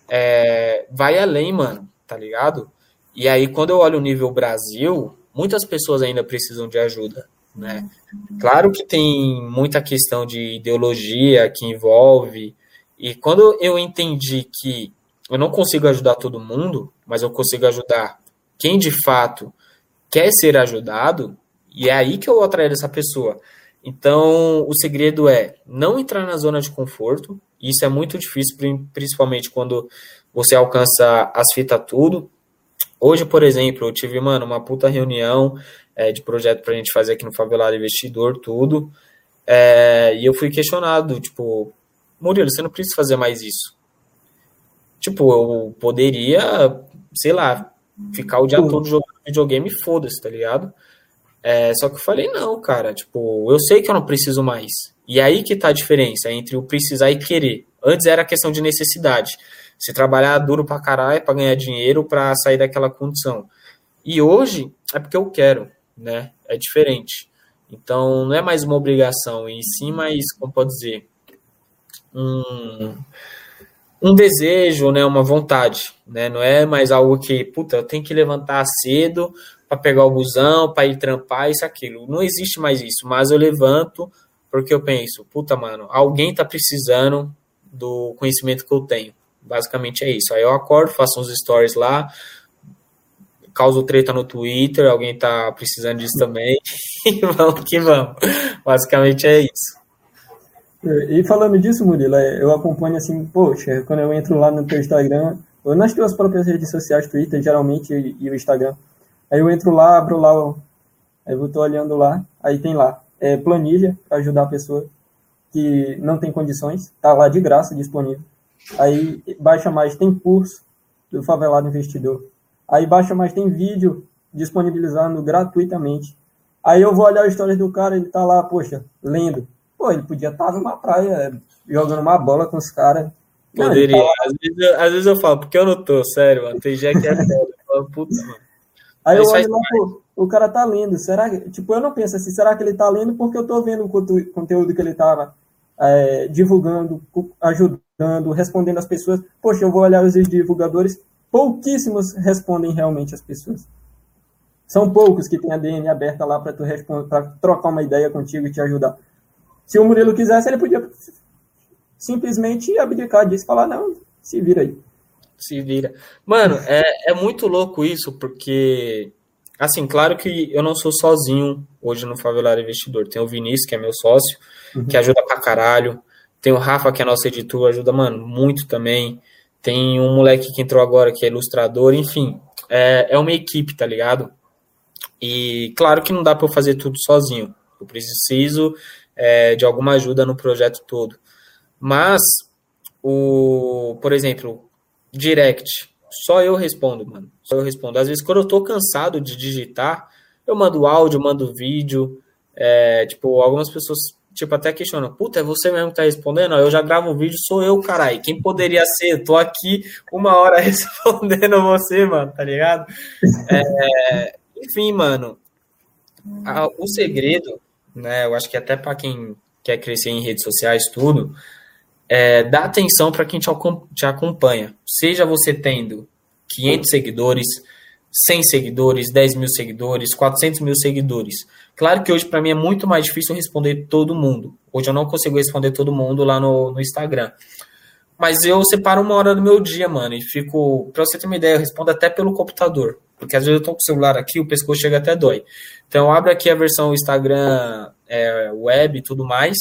é, vai além, mano, tá ligado? E aí, quando eu olho o nível Brasil, muitas pessoas ainda precisam de ajuda, né? Claro que tem muita questão de ideologia que envolve, e quando eu entendi que eu não consigo ajudar todo mundo, mas eu consigo ajudar quem de fato quer ser ajudado, e é aí que eu vou atrair essa pessoa. Então, o segredo é não entrar na zona de conforto. Isso é muito difícil, principalmente quando você alcança as fitas tudo. Hoje, por exemplo, eu tive, mano, uma puta reunião é, de projeto pra gente fazer aqui no Favelado Investidor, tudo. É, e eu fui questionado, tipo, Murilo, você não precisa fazer mais isso. Tipo, eu poderia, sei lá, ficar o dia todo jogando videogame e foda-se, tá ligado? É, só que eu falei, não, cara, tipo, eu sei que eu não preciso mais. E aí que tá a diferença entre o precisar e querer. Antes era questão de necessidade. Você trabalhar duro pra caralho pra ganhar dinheiro pra sair daquela condição. E hoje é porque eu quero, né? É diferente. Então não é mais uma obrigação, e sim mais, como pode dizer, um, um desejo, né? Uma vontade, né? Não é mais algo que, puta, eu tenho que levantar cedo para pegar o busão, para ir trampar, isso, aquilo. Não existe mais isso, mas eu levanto porque eu penso, puta, mano, alguém tá precisando do conhecimento que eu tenho. Basicamente é isso. Aí eu acordo, faço uns stories lá, causo treta no Twitter, alguém tá precisando disso também, [LAUGHS] e vamos que vamos. Basicamente é isso. E falando disso, Murilo, é, eu acompanho assim, poxa, quando eu entro lá no teu Instagram, ou nas tuas próprias redes sociais, Twitter, geralmente, e o Instagram, Aí eu entro lá, abro lá, aí eu tô olhando lá, aí tem lá é, planilha para ajudar a pessoa que não tem condições, tá lá de graça disponível. Aí baixa mais, tem curso do Favelado Investidor. Aí baixa mais, tem vídeo disponibilizando gratuitamente. Aí eu vou olhar a história do cara, ele tá lá, poxa, lendo. Pô, ele podia estar numa praia jogando uma bola com os caras. Poderia. Tá às, vezes, às, vezes, eu falo, porque eu não tô, sério, mano. Tem gente que é sério. Eu falo, putz, mano. Aí eu olho lá, pô, o cara tá lendo. Será que, tipo, eu não penso assim, será que ele tá lendo porque eu tô vendo o conteúdo que ele tava é, divulgando, ajudando, respondendo as pessoas. Poxa, eu vou olhar os divulgadores, pouquíssimos respondem realmente as pessoas. São poucos que têm a DM aberta lá para tu responder, para trocar uma ideia contigo e te ajudar. Se o Murilo quisesse, ele podia simplesmente abdicar disso e falar, não, se vira aí se vira. Mano, é, é muito louco isso, porque, assim, claro que eu não sou sozinho hoje no Favelário Investidor. Tem o Vinícius, que é meu sócio, uhum. que ajuda pra caralho. Tem o Rafa, que é nosso editor, ajuda, mano, muito também. Tem um moleque que entrou agora, que é ilustrador, enfim. É, é uma equipe, tá ligado? E claro que não dá para eu fazer tudo sozinho. Eu preciso é, de alguma ajuda no projeto todo. Mas, o, por exemplo, direct. Só eu respondo, mano. Só eu respondo. Às vezes, quando eu tô cansado de digitar, eu mando áudio, mando vídeo. É, tipo, algumas pessoas tipo, até questionam, puta, é você mesmo que tá respondendo? Eu já gravo um vídeo, sou eu, caralho. Quem poderia ser? Tô aqui uma hora [LAUGHS] respondendo você, mano, tá ligado? É, enfim, mano, a, o segredo, né, eu acho que até para quem quer crescer em redes sociais, tudo, é, dá atenção para quem te, acompanha. Seja você tendo 500 seguidores, 100 seguidores, 10 mil seguidores, 400 mil seguidores. Claro que hoje para mim é muito mais difícil responder todo mundo. Hoje eu não consigo responder todo mundo lá no, no Instagram. Mas eu separo uma hora do meu dia, mano, e fico. Pra você ter uma ideia, eu respondo até pelo computador. Porque às vezes eu tô com o celular aqui, o pescoço chega até dói. Então eu abro aqui a versão Instagram é, web e tudo mais,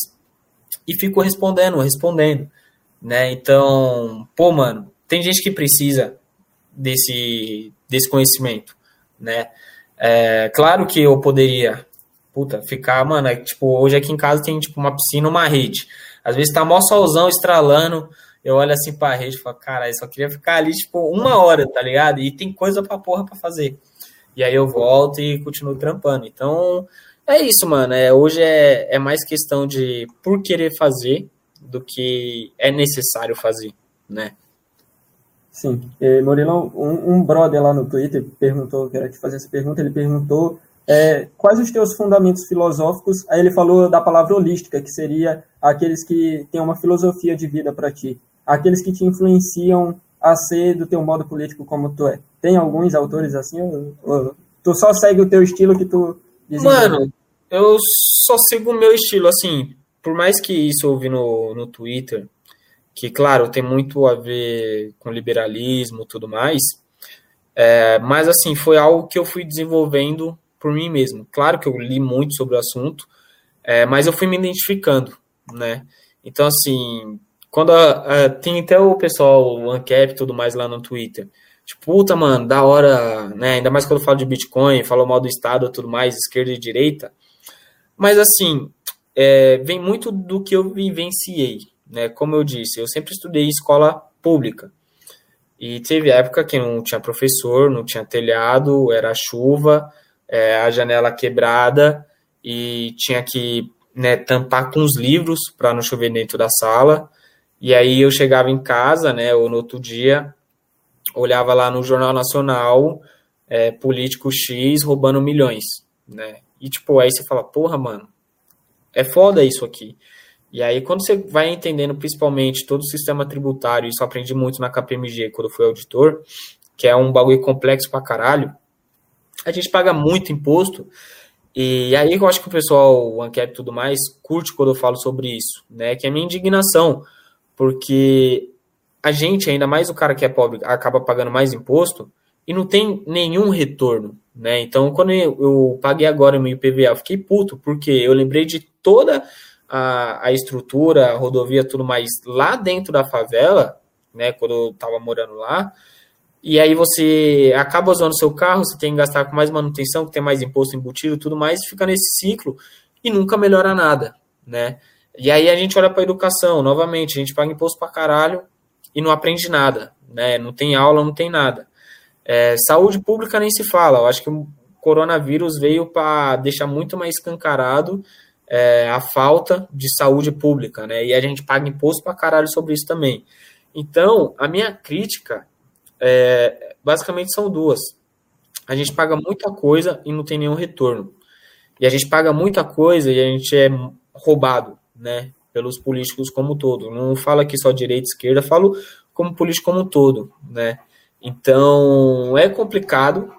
e fico respondendo, respondendo. Né? Então, pô, mano, tem gente que precisa desse, desse conhecimento, né? É, claro que eu poderia, puta, ficar, mano, é, tipo, hoje aqui em casa tem, tipo, uma piscina, uma rede. Às vezes tá mó solzão estralando, eu olho assim pra rede e falo, cara, eu só queria ficar ali, tipo, uma hora, tá ligado? E tem coisa pra porra pra fazer. E aí eu volto e continuo trampando. Então, é isso, mano. É, hoje é, é mais questão de por querer fazer do que é necessário fazer, né? Sim. E, Murilão, um, um brother lá no Twitter perguntou, quero te fazer essa pergunta, ele perguntou é, quais os teus fundamentos filosóficos, aí ele falou da palavra holística, que seria aqueles que têm uma filosofia de vida para ti, aqueles que te influenciam a ser do teu modo político como tu é. Tem alguns autores assim, ou, ou tu só segue o teu estilo que tu Mano, eu só sigo o meu estilo, assim, por mais que isso eu ouvi no, no Twitter, que, claro, tem muito a ver com liberalismo e tudo mais, é, mas, assim, foi algo que eu fui desenvolvendo por mim mesmo. Claro que eu li muito sobre o assunto, é, mas eu fui me identificando, né? Então, assim, quando a, a, tem até o pessoal, o ANCAP e tudo mais lá no Twitter, tipo, puta, mano, da hora, né? Ainda mais quando eu falo de Bitcoin, falo mal do Estado e tudo mais, esquerda e direita. Mas, assim, é, vem muito do que eu vivenciei, né? Como eu disse, eu sempre estudei escola pública. E teve época que não tinha professor, não tinha telhado, era chuva, é, a janela quebrada e tinha que né, tampar com os livros para não chover dentro da sala. E aí eu chegava em casa, né, ou no outro dia, olhava lá no Jornal Nacional, é, político X roubando milhões, né? E tipo, aí você fala, porra, mano, é foda isso aqui. E aí, quando você vai entendendo principalmente todo o sistema tributário, isso eu aprendi muito na KPMG quando fui auditor, que é um bagulho complexo pra caralho, a gente paga muito imposto. E aí eu acho que o pessoal, o ANCAP e tudo mais, curte quando eu falo sobre isso, né? Que é a minha indignação, porque a gente, ainda mais o cara que é pobre, acaba pagando mais imposto e não tem nenhum retorno, né? Então, quando eu, eu paguei agora o meu IPVA, eu fiquei puto, porque eu lembrei de toda a, a estrutura, a rodovia, tudo mais lá dentro da favela, né, quando eu estava morando lá, e aí você acaba usando seu carro, você tem que gastar com mais manutenção, que tem mais imposto embutido tudo mais, fica nesse ciclo e nunca melhora nada, né? E aí a gente olha para a educação, novamente, a gente paga imposto para caralho e não aprende nada, né? Não tem aula, não tem nada. É, saúde pública nem se fala, eu acho que o coronavírus veio para deixar muito mais escancarado é, a falta de saúde pública, né? E a gente paga imposto para caralho sobre isso também. Então, a minha crítica é, basicamente são duas. A gente paga muita coisa e não tem nenhum retorno. E a gente paga muita coisa e a gente é roubado, né? Pelos políticos como um todo. Não falo aqui só direita esquerda, falo como político como um todo, né? Então, é complicado.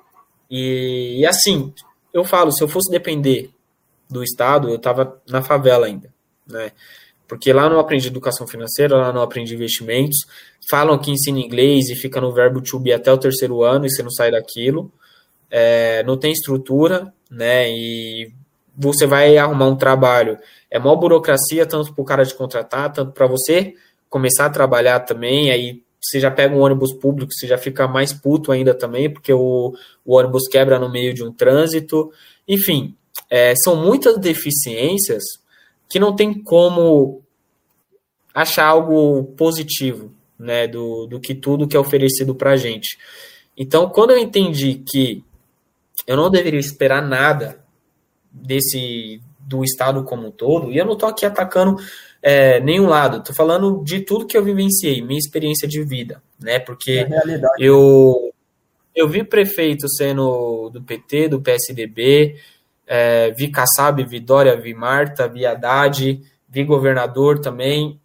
E, e assim, eu falo, se eu fosse depender do Estado, eu estava na favela ainda, né? Porque lá não aprendi educação financeira, lá não aprendi investimentos. Falam que ensina inglês e fica no verbo to be até o terceiro ano e você não sai daquilo. É, não tem estrutura, né? E você vai arrumar um trabalho. É maior burocracia, tanto para o cara te contratar, tanto para você começar a trabalhar também. Aí você já pega um ônibus público, você já fica mais puto ainda também, porque o, o ônibus quebra no meio de um trânsito. Enfim, é, são muitas deficiências que não tem como achar algo positivo né, do, do que tudo que é oferecido para a gente. Então, quando eu entendi que eu não deveria esperar nada desse do Estado como um todo, e eu não estou aqui atacando é, nenhum lado, estou falando de tudo que eu vivenciei, minha experiência de vida, né? Porque eu, eu vi prefeito sendo do PT, do PSDB, é, vi Kassab, vi Dória, vi Marta, vi Haddad, vi governador também,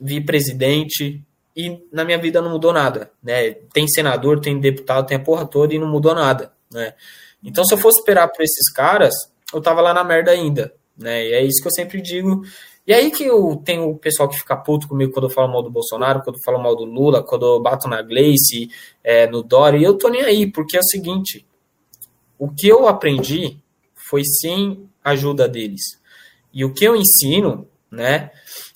vi presidente, e na minha vida não mudou nada, né? Tem senador, tem deputado, tem a porra toda e não mudou nada, né? Então, se eu fosse esperar por esses caras, eu tava lá na merda ainda, né? E é isso que eu sempre digo. E aí que eu tenho o pessoal que fica puto comigo quando eu falo mal do Bolsonaro, quando eu falo mal do Lula, quando eu bato na Gleice, é, no Dória, e eu tô nem aí, porque é o seguinte, o que eu aprendi foi sem ajuda deles. E o que eu ensino, né,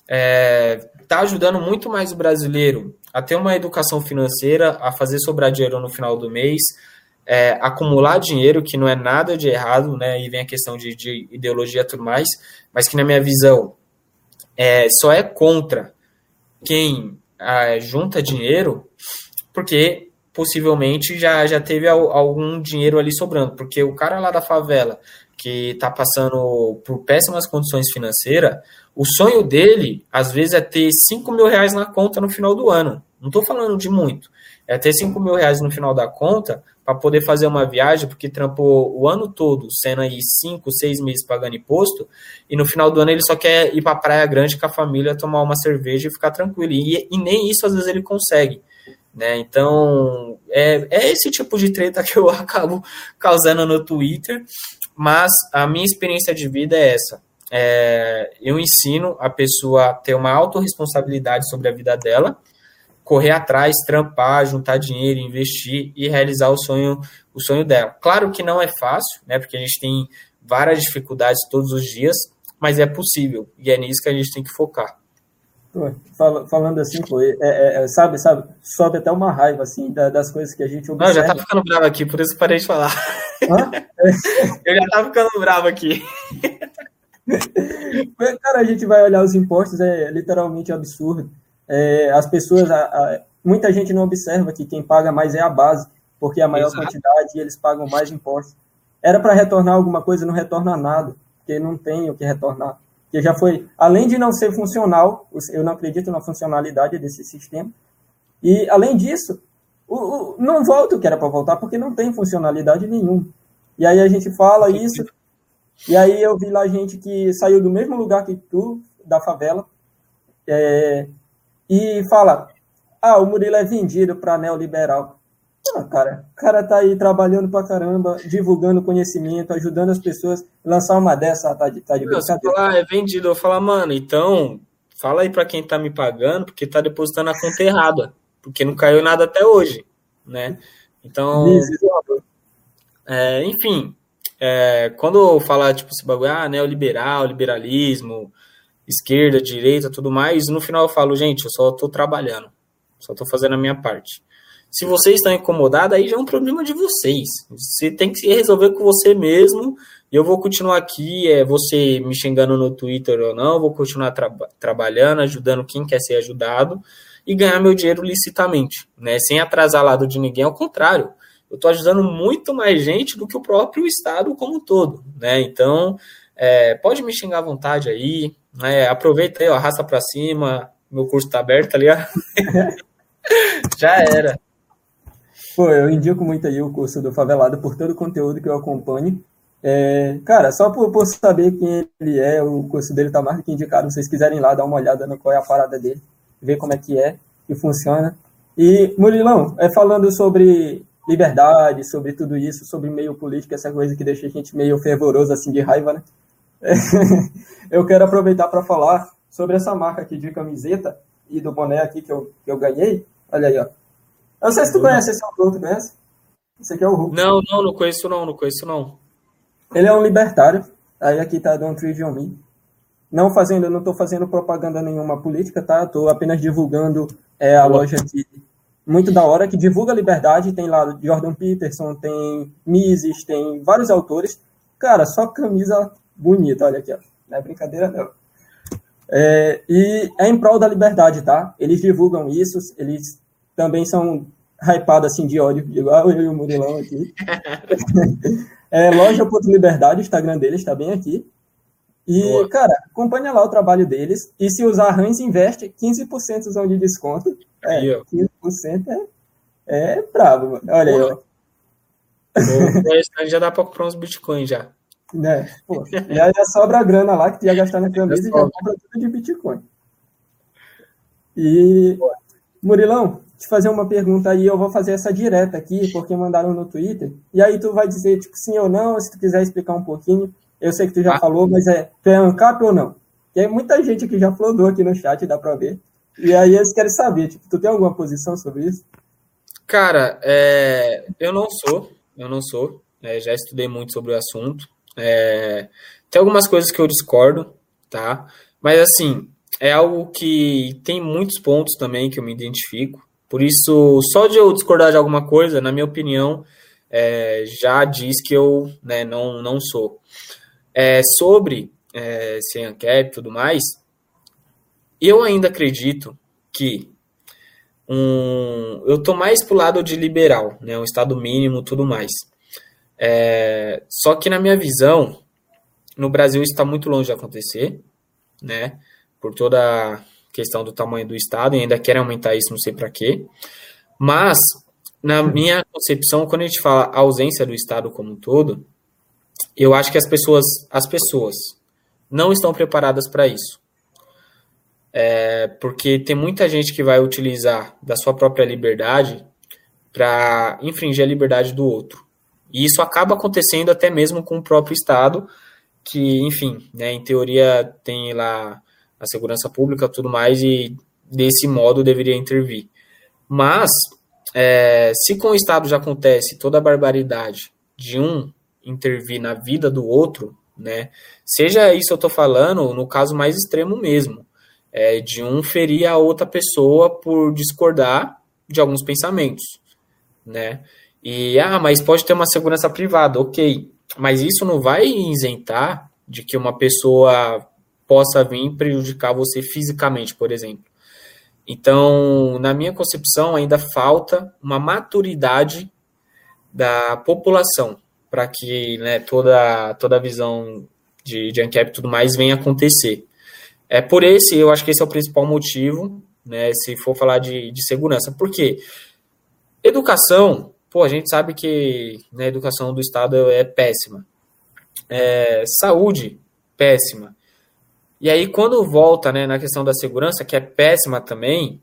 é, tá ajudando muito mais o brasileiro a ter uma educação financeira, a fazer sobrar dinheiro no final do mês, é, acumular dinheiro, que não é nada de errado, né? E vem a questão de, de ideologia e tudo mais, mas que na minha visão é, só é contra quem é, junta dinheiro porque possivelmente já, já teve algum dinheiro ali sobrando, porque o cara lá da favela que está passando por péssimas condições financeiras, o sonho dele, às vezes, é ter 5 mil reais na conta no final do ano. Não estou falando de muito. É ter 5 mil reais no final da conta para poder fazer uma viagem, porque trampou o ano todo, sendo aí 5, 6 meses pagando imposto, e no final do ano ele só quer ir para a Praia Grande com a família, tomar uma cerveja e ficar tranquilo. E, e nem isso às vezes ele consegue. Né? Então, é, é esse tipo de treta [LAUGHS] que eu acabo causando no Twitter. Mas a minha experiência de vida é essa. É, eu ensino a pessoa a ter uma autorresponsabilidade sobre a vida dela, correr atrás, trampar, juntar dinheiro, investir e realizar o sonho, o sonho dela. Claro que não é fácil, né? Porque a gente tem várias dificuldades todos os dias, mas é possível e é nisso que a gente tem que focar. falando assim, pô, é, é, é, sabe, sabe, sobe até uma raiva assim das coisas que a gente observa. Não, já tá ficando bravo aqui, por isso parei de falar. [LAUGHS] Eu já tava ficando bravo aqui. [LAUGHS] Cara, a gente vai olhar os impostos, é literalmente absurdo. É, as pessoas, a, a, muita gente não observa que quem paga mais é a base, porque a maior Exato. quantidade e eles pagam mais impostos. Era para retornar alguma coisa, não retorna nada, porque não tem o que retornar. Que já foi, além de não ser funcional, eu não acredito na funcionalidade desse sistema. E além disso, o, o, não volta o que era para voltar, porque não tem funcionalidade nenhuma. E aí a gente fala isso, e aí eu vi lá gente que saiu do mesmo lugar que tu, da favela, é, e fala, ah, o Murilo é vendido para neoliberal. Ah, cara, o cara tá aí trabalhando pra caramba, divulgando conhecimento, ajudando as pessoas. Lançar uma dessa tá de, tá de brincadeira. Falar, é vendido, eu falo, mano, então, fala aí para quem tá me pagando, porque tá depositando a conta errada porque não caiu nada até hoje, né? Então, é, enfim, é, quando falar tipo esse bagulho, ah, neoliberal, liberalismo, esquerda, direita, tudo mais, no final eu falo, gente, eu só estou trabalhando, só estou fazendo a minha parte. Se vocês estão incomodados, aí já é um problema de vocês. Você tem que resolver com você mesmo. E eu vou continuar aqui, é você me xingando no Twitter ou não, vou continuar tra trabalhando, ajudando quem quer ser ajudado e ganhar meu dinheiro licitamente, né? Sem atrasar lado de ninguém, ao contrário. Eu estou ajudando muito mais gente do que o próprio Estado como um todo, né? Então, é, pode me xingar à vontade aí, né? aproveita aí, ó, arrasta para cima, meu curso está aberto, tá ligado? [LAUGHS] Já era. Pô, eu indico muito aí o curso do Favelado por todo o conteúdo que eu acompanho. É, cara, só por, por, saber quem ele é, o curso dele tá mais do que indicado. Se vocês quiserem lá dar uma olhada no qual é a parada dele ver como é que é, que funciona. E, Murilão, é falando sobre liberdade, sobre tudo isso, sobre meio político, essa coisa que deixa a gente meio fervoroso, assim, de raiva, né? [LAUGHS] eu quero aproveitar para falar sobre essa marca aqui de camiseta e do boné aqui que eu, que eu ganhei. Olha aí, ó. Eu não sei se tu conhece esse autor, tu conhece? Esse aqui é o Hulk. Não, não, não conheço não, não conheço não. Ele é um libertário. Aí aqui tá Don't on Me. Não fazendo, não estou fazendo propaganda nenhuma política, tá? Estou apenas divulgando é, a loja aqui muito da hora que divulga a liberdade. Tem lá Jordan Peterson, tem Mises, tem vários autores. Cara, só camisa bonita, olha aqui, ó. Não é brincadeira, não. É, e é em prol da liberdade, tá? Eles divulgam isso, eles também são hypados assim de ódio, igual eu e o Murilão aqui. [LAUGHS] é, loja Liberdade, o Instagram deles está bem aqui. E, Boa. cara, acompanha lá o trabalho deles. E se usar Hans Invest, 15% são de desconto. É, aí, 15% é, é brabo, mano. Olha aí, ó. já dá pra comprar uns bitcoins já. Né? Pô, já, já sobra a grana lá que tu ia gastar na camisa e já compra tudo de Bitcoin. E, Murilão, te fazer uma pergunta aí, eu vou fazer essa direta aqui, porque mandaram no Twitter, e aí tu vai dizer, tipo, sim ou não, se tu quiser explicar um pouquinho, eu sei que tu já ah. falou, mas é, tu é ANCAP ou não? Tem muita gente que já flodou aqui no chat, dá pra ver, e aí eles querem saber, tipo, tu tem alguma posição sobre isso? Cara, é, eu não sou, eu não sou, é, já estudei muito sobre o assunto, é, tem algumas coisas que eu discordo, tá? Mas assim, é algo que tem muitos pontos também que eu me identifico. Por isso, só de eu discordar de alguma coisa, na minha opinião, é, já diz que eu né, não, não sou. É, sobre é, sem ANCAP e tudo mais, eu ainda acredito que um, eu tô mais pro lado de liberal, né, um estado mínimo tudo mais. É, só que na minha visão, no Brasil está muito longe de acontecer, né? Por toda a questão do tamanho do Estado, e ainda querem aumentar isso, não sei para quê. Mas, na minha concepção, quando a gente fala ausência do Estado como um todo, eu acho que as pessoas, as pessoas não estão preparadas para isso. É, porque tem muita gente que vai utilizar da sua própria liberdade para infringir a liberdade do outro. E isso acaba acontecendo até mesmo com o próprio Estado, que, enfim, né, em teoria tem lá a segurança pública tudo mais, e desse modo deveria intervir. Mas, é, se com o Estado já acontece toda a barbaridade de um intervir na vida do outro, né, seja isso eu estou falando no caso mais extremo mesmo, é, de um ferir a outra pessoa por discordar de alguns pensamentos, né? E, ah, mas pode ter uma segurança privada, ok. Mas isso não vai isentar de que uma pessoa possa vir prejudicar você fisicamente, por exemplo. Então, na minha concepção, ainda falta uma maturidade da população para que né, toda, toda a visão de, de ANCAP e tudo mais venha acontecer. É por esse, eu acho que esse é o principal motivo, né, se for falar de, de segurança. Por quê? Educação pô, a gente sabe que né, a educação do Estado é péssima. É, saúde, péssima. E aí, quando volta né, na questão da segurança, que é péssima também,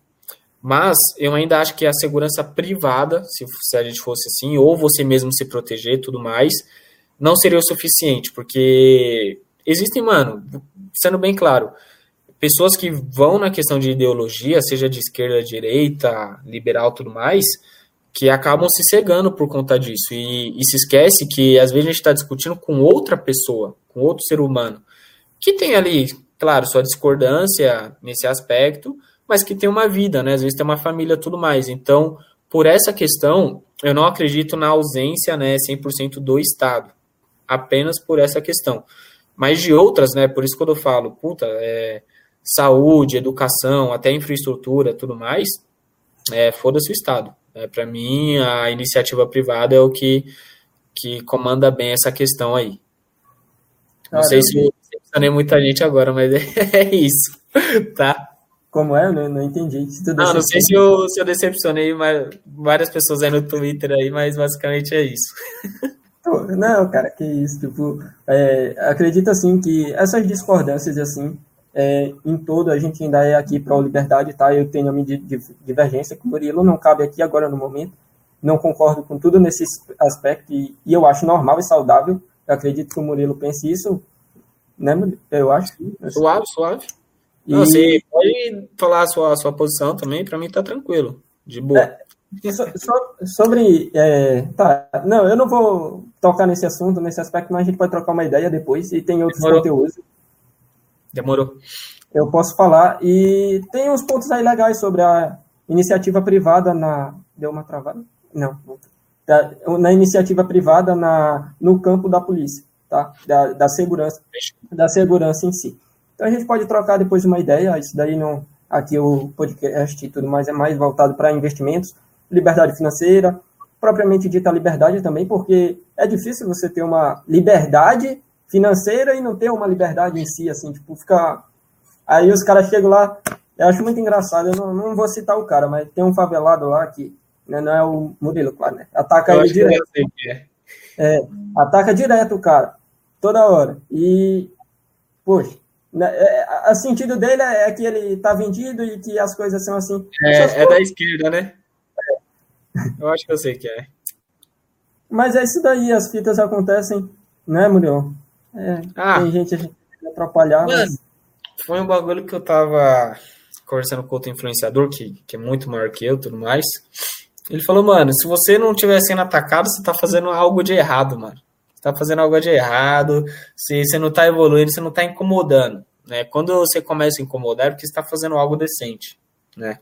mas eu ainda acho que a segurança privada, se, se a gente fosse assim, ou você mesmo se proteger e tudo mais, não seria o suficiente, porque existem, mano, sendo bem claro, pessoas que vão na questão de ideologia, seja de esquerda, direita, liberal tudo mais, que acabam se cegando por conta disso. E, e se esquece que às vezes a gente está discutindo com outra pessoa, com outro ser humano, que tem ali, claro, sua discordância nesse aspecto, mas que tem uma vida, né? Às vezes tem uma família tudo mais. Então, por essa questão, eu não acredito na ausência, né, 100% do Estado. Apenas por essa questão. Mas de outras, né, por isso que eu falo, puta, é, saúde, educação, até infraestrutura, tudo mais, é, foda-se o Estado. É, Para mim, a iniciativa privada é o que, que comanda bem essa questão aí. Não sei se eu decepcionei muita gente agora, mas [LAUGHS] é, isso, tá? Como é? Não, não entendi. não, não sei se eu, se eu decepcionei várias pessoas aí no Twitter aí, mas basicamente é isso. [LAUGHS] Não, cara, que isso. Tipo, é, acredito assim que essas discordâncias assim é, em todo, a gente ainda é aqui para a liberdade, tá? Eu tenho a minha divergência com o Murilo, não cabe aqui agora no momento. Não concordo com tudo nesse aspecto e, e eu acho normal e saudável. Eu acredito que o Murilo pense isso, né, Eu acho. Suave, suave. E... Não, você pode falar a sua, a sua posição também, para mim tá tranquilo, de boa. É, so, so, sobre. É, tá, não, eu não vou tocar nesse assunto, nesse aspecto, mas a gente pode trocar uma ideia depois e tem outros Demorou. conteúdos Demorou. Eu posso falar. E tem uns pontos aí legais sobre a iniciativa privada na. Deu uma travada? Não. Na iniciativa privada na, no campo da polícia, tá? Da, da segurança. Da segurança em si. Então a gente pode trocar depois uma ideia. Isso daí não. Aqui o podcast e tudo mais é mais voltado para investimentos, liberdade financeira, propriamente dita liberdade também, porque é difícil você ter uma liberdade financeira e não ter uma liberdade em si, assim, tipo, fica. Aí os caras chegam lá, eu acho muito engraçado, eu não, não vou citar o cara, mas tem um favelado lá que né, não é o Murilo, claro, né? Ataca eu ele direto. É. é, ataca direto o cara, toda hora. E, poxa, né, é, a sentido dele é que ele tá vendido e que as coisas são assim. É, é da esquerda, né? Eu acho que eu sei que é. Mas é isso daí, as fitas acontecem, né, Muriel? É, ah, tem gente, gente atrapalhar, mano, mas... Foi um bagulho que eu tava conversando com outro influenciador, que, que é muito maior que eu tudo mais. Ele falou, mano, se você não estiver sendo atacado, você tá fazendo algo de errado, mano. Você tá fazendo algo de errado, se você não tá evoluindo, você não tá incomodando. Né? Quando você começa a incomodar, é porque você tá fazendo algo decente, né?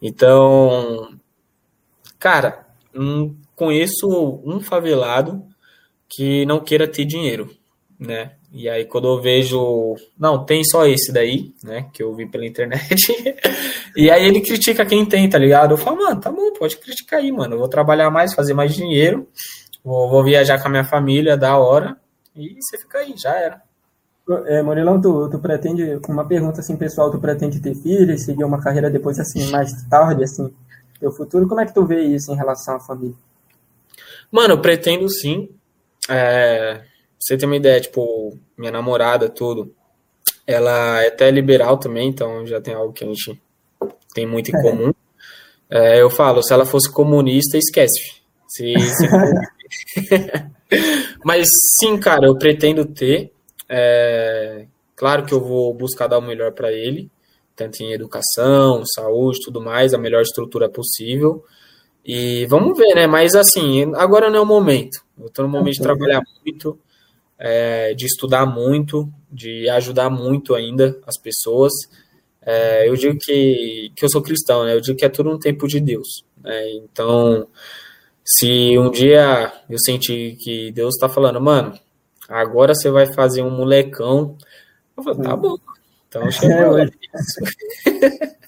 Então, cara, um, conheço um favelado que não queira ter dinheiro, né? E aí quando eu vejo, não, tem só esse daí, né, que eu vi pela internet. [LAUGHS] e aí ele critica quem tem, tá ligado? Eu falo, mano, tá bom, pode criticar aí, mano. Eu vou trabalhar mais, fazer mais dinheiro, vou, vou viajar com a minha família, da hora, e você fica aí, já era. É, Morilão, tu, tu pretende, uma pergunta assim, pessoal, tu pretende ter filhos, seguir uma carreira depois, assim, mais tarde, assim, teu futuro, como é que tu vê isso em relação à família? Mano, eu pretendo sim. É, você tem uma ideia, tipo, minha namorada, tudo, ela é até liberal também, então já tem algo que a gente tem muito em comum. É, eu falo, se ela fosse comunista, esquece. Se, se... [LAUGHS] Mas sim, cara, eu pretendo ter. É, claro que eu vou buscar dar o melhor para ele, tanto em educação, saúde, tudo mais, a melhor estrutura possível. E vamos ver, né? Mas assim, agora não é o momento. Eu estou no momento de trabalhar muito, é, de estudar muito, de ajudar muito ainda as pessoas. É, eu digo que, que eu sou cristão, né? Eu digo que é tudo um tempo de Deus. Né? Então, se um dia eu sentir que Deus está falando, mano, agora você vai fazer um molecão, eu falo, tá bom. Então [LAUGHS] chegou. É, [LAUGHS]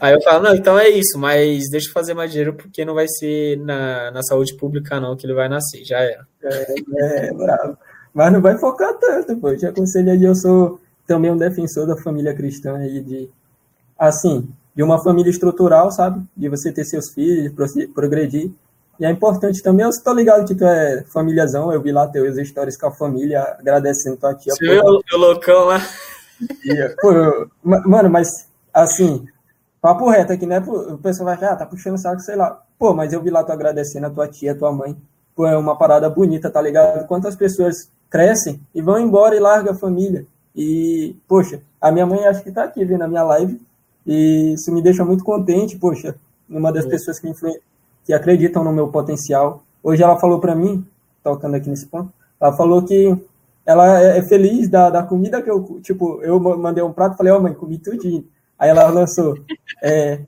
Aí eu falo, não, então é isso, mas deixa eu fazer mais dinheiro porque não vai ser na, na saúde pública não que ele vai nascer, já era. É, é bravo. Mas não vai focar tanto, pô. Eu te aconselho aí, eu sou também um defensor da família cristã aí, de, assim, de uma família estrutural, sabe? De você ter seus filhos, progredir. E é importante também, eu estou ligado que tu é famíliazão, eu vi lá teus histórias com a família, agradecendo tua tia. Você viu o loucão lá? pô, eu, mano, mas, assim, Papo reto aqui, né? O pessoal vai achar, ah, tá puxando saco, sei lá. Pô, mas eu vi lá tu agradecendo a tua tia, a tua mãe. Pô, é uma parada bonita, tá ligado? Quantas pessoas crescem e vão embora e largam a família. E, poxa, a minha mãe acho que tá aqui vendo a minha live. E isso me deixa muito contente, poxa, uma das pessoas que, influ... que acreditam no meu potencial. Hoje ela falou para mim, tocando aqui nesse ponto, ela falou que ela é, é feliz da, da comida que eu, tipo, eu mandei um prato, falei, ó oh, mãe, comi tudinho. Aí ela lançou. É,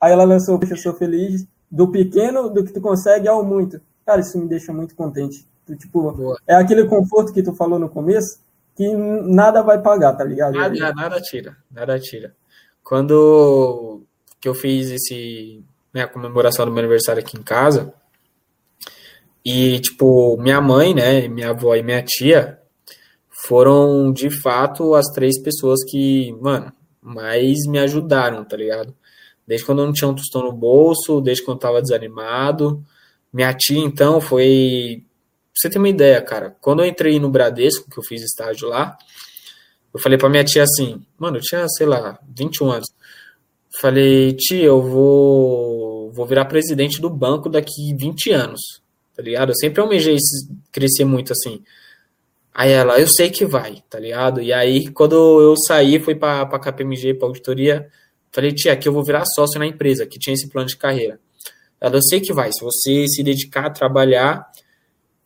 aí ela lançou, poxa, eu sou feliz do pequeno, do que tu consegue ao muito. Cara, isso me deixa muito contente. Tu, tipo, Boa. é aquele conforto que tu falou no começo, que nada vai pagar, tá ligado? Nada, nada tira, nada tira. Quando que eu fiz esse, né, a comemoração do meu aniversário aqui em casa, e, tipo, minha mãe, né, minha avó e minha tia foram, de fato, as três pessoas que, mano, mas me ajudaram, tá ligado? Desde quando eu não tinha um tostão no bolso, desde quando eu tava desanimado. Minha tia, então, foi. Pra você ter uma ideia, cara, quando eu entrei no Bradesco, que eu fiz estágio lá, eu falei pra minha tia assim, mano, eu tinha, sei lá, 21 anos. Falei, tia, eu vou, vou virar presidente do banco daqui 20 anos, tá ligado? Eu sempre almejei crescer muito assim. Aí ela, eu sei que vai, tá ligado? E aí, quando eu saí, fui pra, pra KPMG, pra auditoria, falei, tia, aqui eu vou virar sócio na empresa, que tinha esse plano de carreira. Ela, eu sei que vai, se você se dedicar a trabalhar.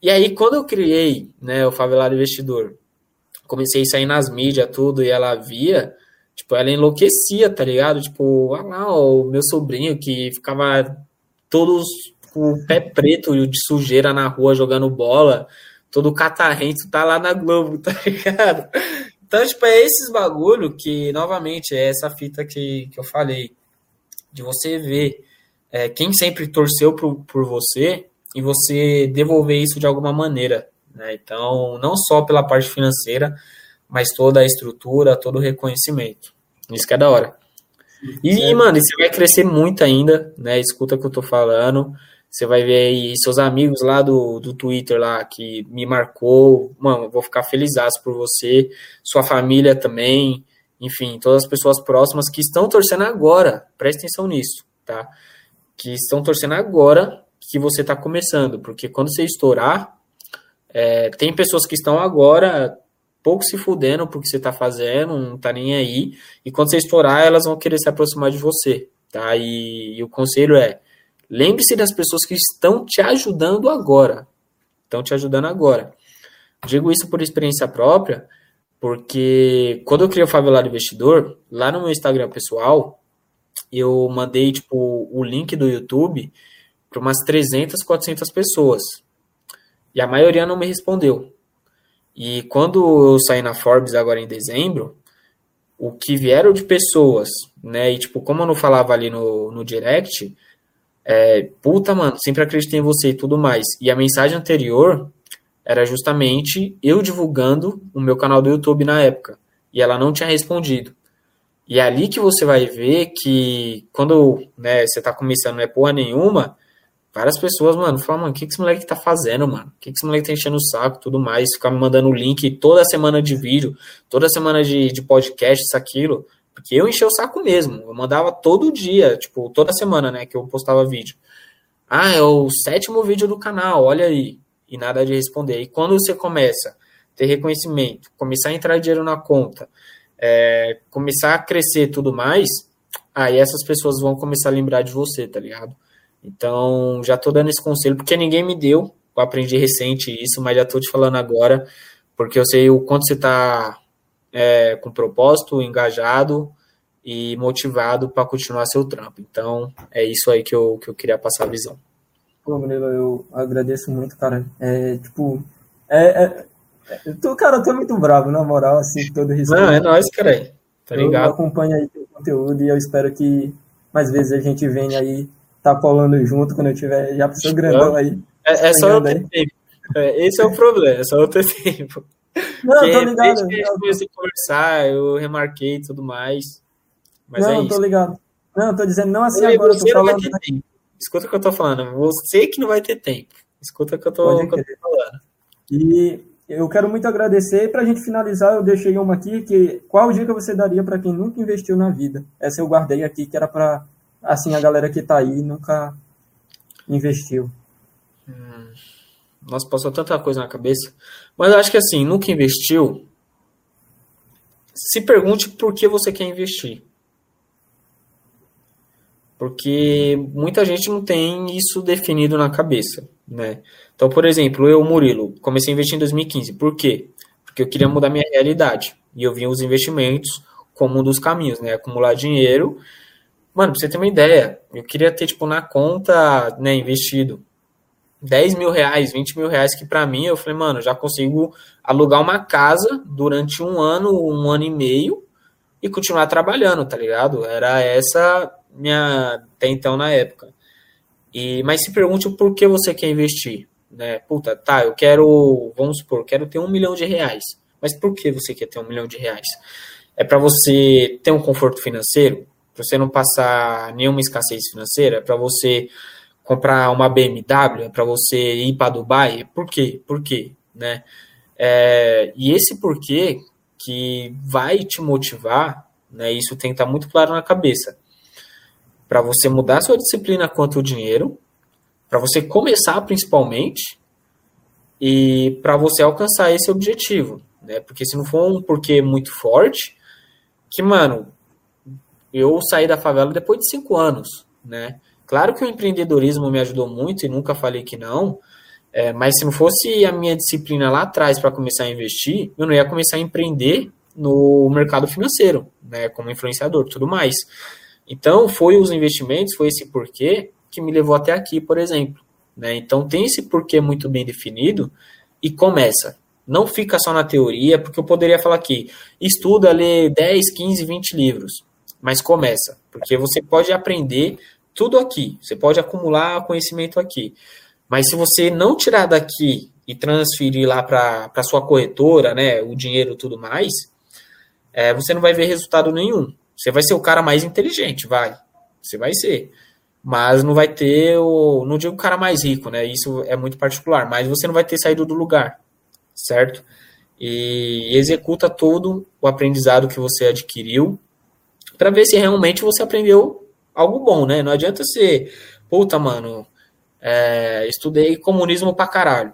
E aí, quando eu criei, né, o Favelado Investidor, comecei a sair nas mídias, tudo, e ela via, tipo, ela enlouquecia, tá ligado? Tipo, olha lá, o meu sobrinho que ficava todos com o pé preto de sujeira na rua jogando bola, todo catarrento tá lá na Globo, tá ligado? Então, tipo, é esses bagulho que, novamente, é essa fita que, que eu falei, de você ver é, quem sempre torceu por, por você e você devolver isso de alguma maneira, Né? Então, não só pela parte financeira, mas toda a estrutura, todo o reconhecimento. Isso que é da hora. E, mano, você vai crescer muito ainda, né? Escuta o que eu tô falando. Você vai ver aí seus amigos lá do, do Twitter lá que me marcou. Mano, vou ficar feliz por você. Sua família também. Enfim, todas as pessoas próximas que estão torcendo agora. Presta atenção nisso, tá? Que estão torcendo agora que você tá começando. Porque quando você estourar, é, tem pessoas que estão agora pouco se fudendo porque você tá fazendo, não tá nem aí. E quando você estourar, elas vão querer se aproximar de você, tá? E, e o conselho é: lembre-se das pessoas que estão te ajudando agora. Estão te ajudando agora. Digo isso por experiência própria, porque quando eu criei o Favelado Investidor, lá no meu Instagram pessoal, eu mandei tipo o link do YouTube para umas 300, 400 pessoas. E a maioria não me respondeu. E quando eu saí na Forbes agora em dezembro, o que vieram de pessoas, né? E tipo, como eu não falava ali no, no direct, é, puta, mano, sempre acreditei em você e tudo mais. E a mensagem anterior era justamente eu divulgando o meu canal do YouTube na época. E ela não tinha respondido. E é ali que você vai ver que quando né, você tá começando não é porra nenhuma, Várias pessoas, mano, falam, mano, o que, que esse moleque tá fazendo, mano? O que, que esse moleque tá enchendo o saco tudo mais? Ficar me mandando link toda semana de vídeo, toda semana de, de podcast, isso, aquilo. Porque eu enchi o saco mesmo. Eu mandava todo dia, tipo, toda semana, né, que eu postava vídeo. Ah, é o sétimo vídeo do canal, olha aí. E nada de responder. E quando você começa a ter reconhecimento, começar a entrar dinheiro na conta, é, começar a crescer tudo mais, aí essas pessoas vão começar a lembrar de você, tá ligado? Então, já estou dando esse conselho, porque ninguém me deu, eu aprendi recente isso, mas já estou te falando agora, porque eu sei o quanto você está é, com propósito, engajado e motivado para continuar seu trampo. Então, é isso aí que eu, que eu queria passar a visão. Pô, Murilo, eu agradeço muito, cara. É, tipo, é, é, é tu, cara, eu tô muito bravo, na moral, assim, todo respeito. Não, é nóis, cara. Tá ligado? Eu acompanho aí teu conteúdo e eu espero que mais vezes a gente venha aí tá colando junto quando eu tiver já pro seu grandão aí. É, é só eu ter tempo. É, esse é o problema, é só eu ter [LAUGHS] tempo. Não, tô ligado. Desde que a gente a conversar, eu remarquei e tudo mais. Mas não, é isso. tô ligado. Não, tô dizendo não assim agora, eu tô falando. Escuta o que eu tô falando. Você que não vai ter tempo. Escuta o que eu tô, que eu tô falando. E eu quero muito agradecer. E pra gente finalizar, eu deixei uma aqui que qual dica você daria para quem nunca investiu na vida? Essa eu guardei aqui, que era para assim, a galera que tá aí nunca investiu. Hum, nossa, passou tanta coisa na cabeça. Mas eu acho que assim, nunca investiu. Se pergunte por que você quer investir. Porque muita gente não tem isso definido na cabeça, né? Então, por exemplo, eu, Murilo, comecei a investir em 2015. Por quê? Porque eu queria mudar minha realidade. E eu via os investimentos como um dos caminhos, né? Acumular dinheiro Mano, pra você ter uma ideia, eu queria ter, tipo, na conta, né, investido 10 mil reais, 20 mil reais, que para mim, eu falei, mano, já consigo alugar uma casa durante um ano, um ano e meio e continuar trabalhando, tá ligado? Era essa minha até então na época. E, mas se pergunte o porquê você quer investir, né? Puta, tá, eu quero, vamos supor, quero ter um milhão de reais. Mas por que você quer ter um milhão de reais? É para você ter um conforto financeiro? para você não passar nenhuma escassez financeira, para você comprar uma BMW, para você ir para Dubai. Por quê? Por quê? Né? É, e esse porquê que vai te motivar, né, isso tem que estar tá muito claro na cabeça, para você mudar sua disciplina quanto ao dinheiro, para você começar principalmente, e para você alcançar esse objetivo. Né? Porque se não for um porquê muito forte, que, mano, eu saí da favela depois de cinco anos, né? Claro que o empreendedorismo me ajudou muito e nunca falei que não, é, mas se não fosse a minha disciplina lá atrás para começar a investir, eu não ia começar a empreender no mercado financeiro, né? Como influenciador, tudo mais. Então, foi os investimentos, foi esse porquê que me levou até aqui, por exemplo. Né? Então, tem esse porquê muito bem definido e começa. Não fica só na teoria, porque eu poderia falar aqui, estuda, lê 10, 15, 20 livros mas começa, porque você pode aprender tudo aqui, você pode acumular conhecimento aqui. Mas se você não tirar daqui e transferir lá para sua corretora, né, o dinheiro e tudo mais, é, você não vai ver resultado nenhum. Você vai ser o cara mais inteligente, vai. Você vai ser. Mas não vai ter o. Não digo o cara mais rico, né? Isso é muito particular, mas você não vai ter saído do lugar, certo? E executa todo o aprendizado que você adquiriu para ver se realmente você aprendeu algo bom, né? Não adianta ser, puta, mano, é, estudei comunismo pra caralho.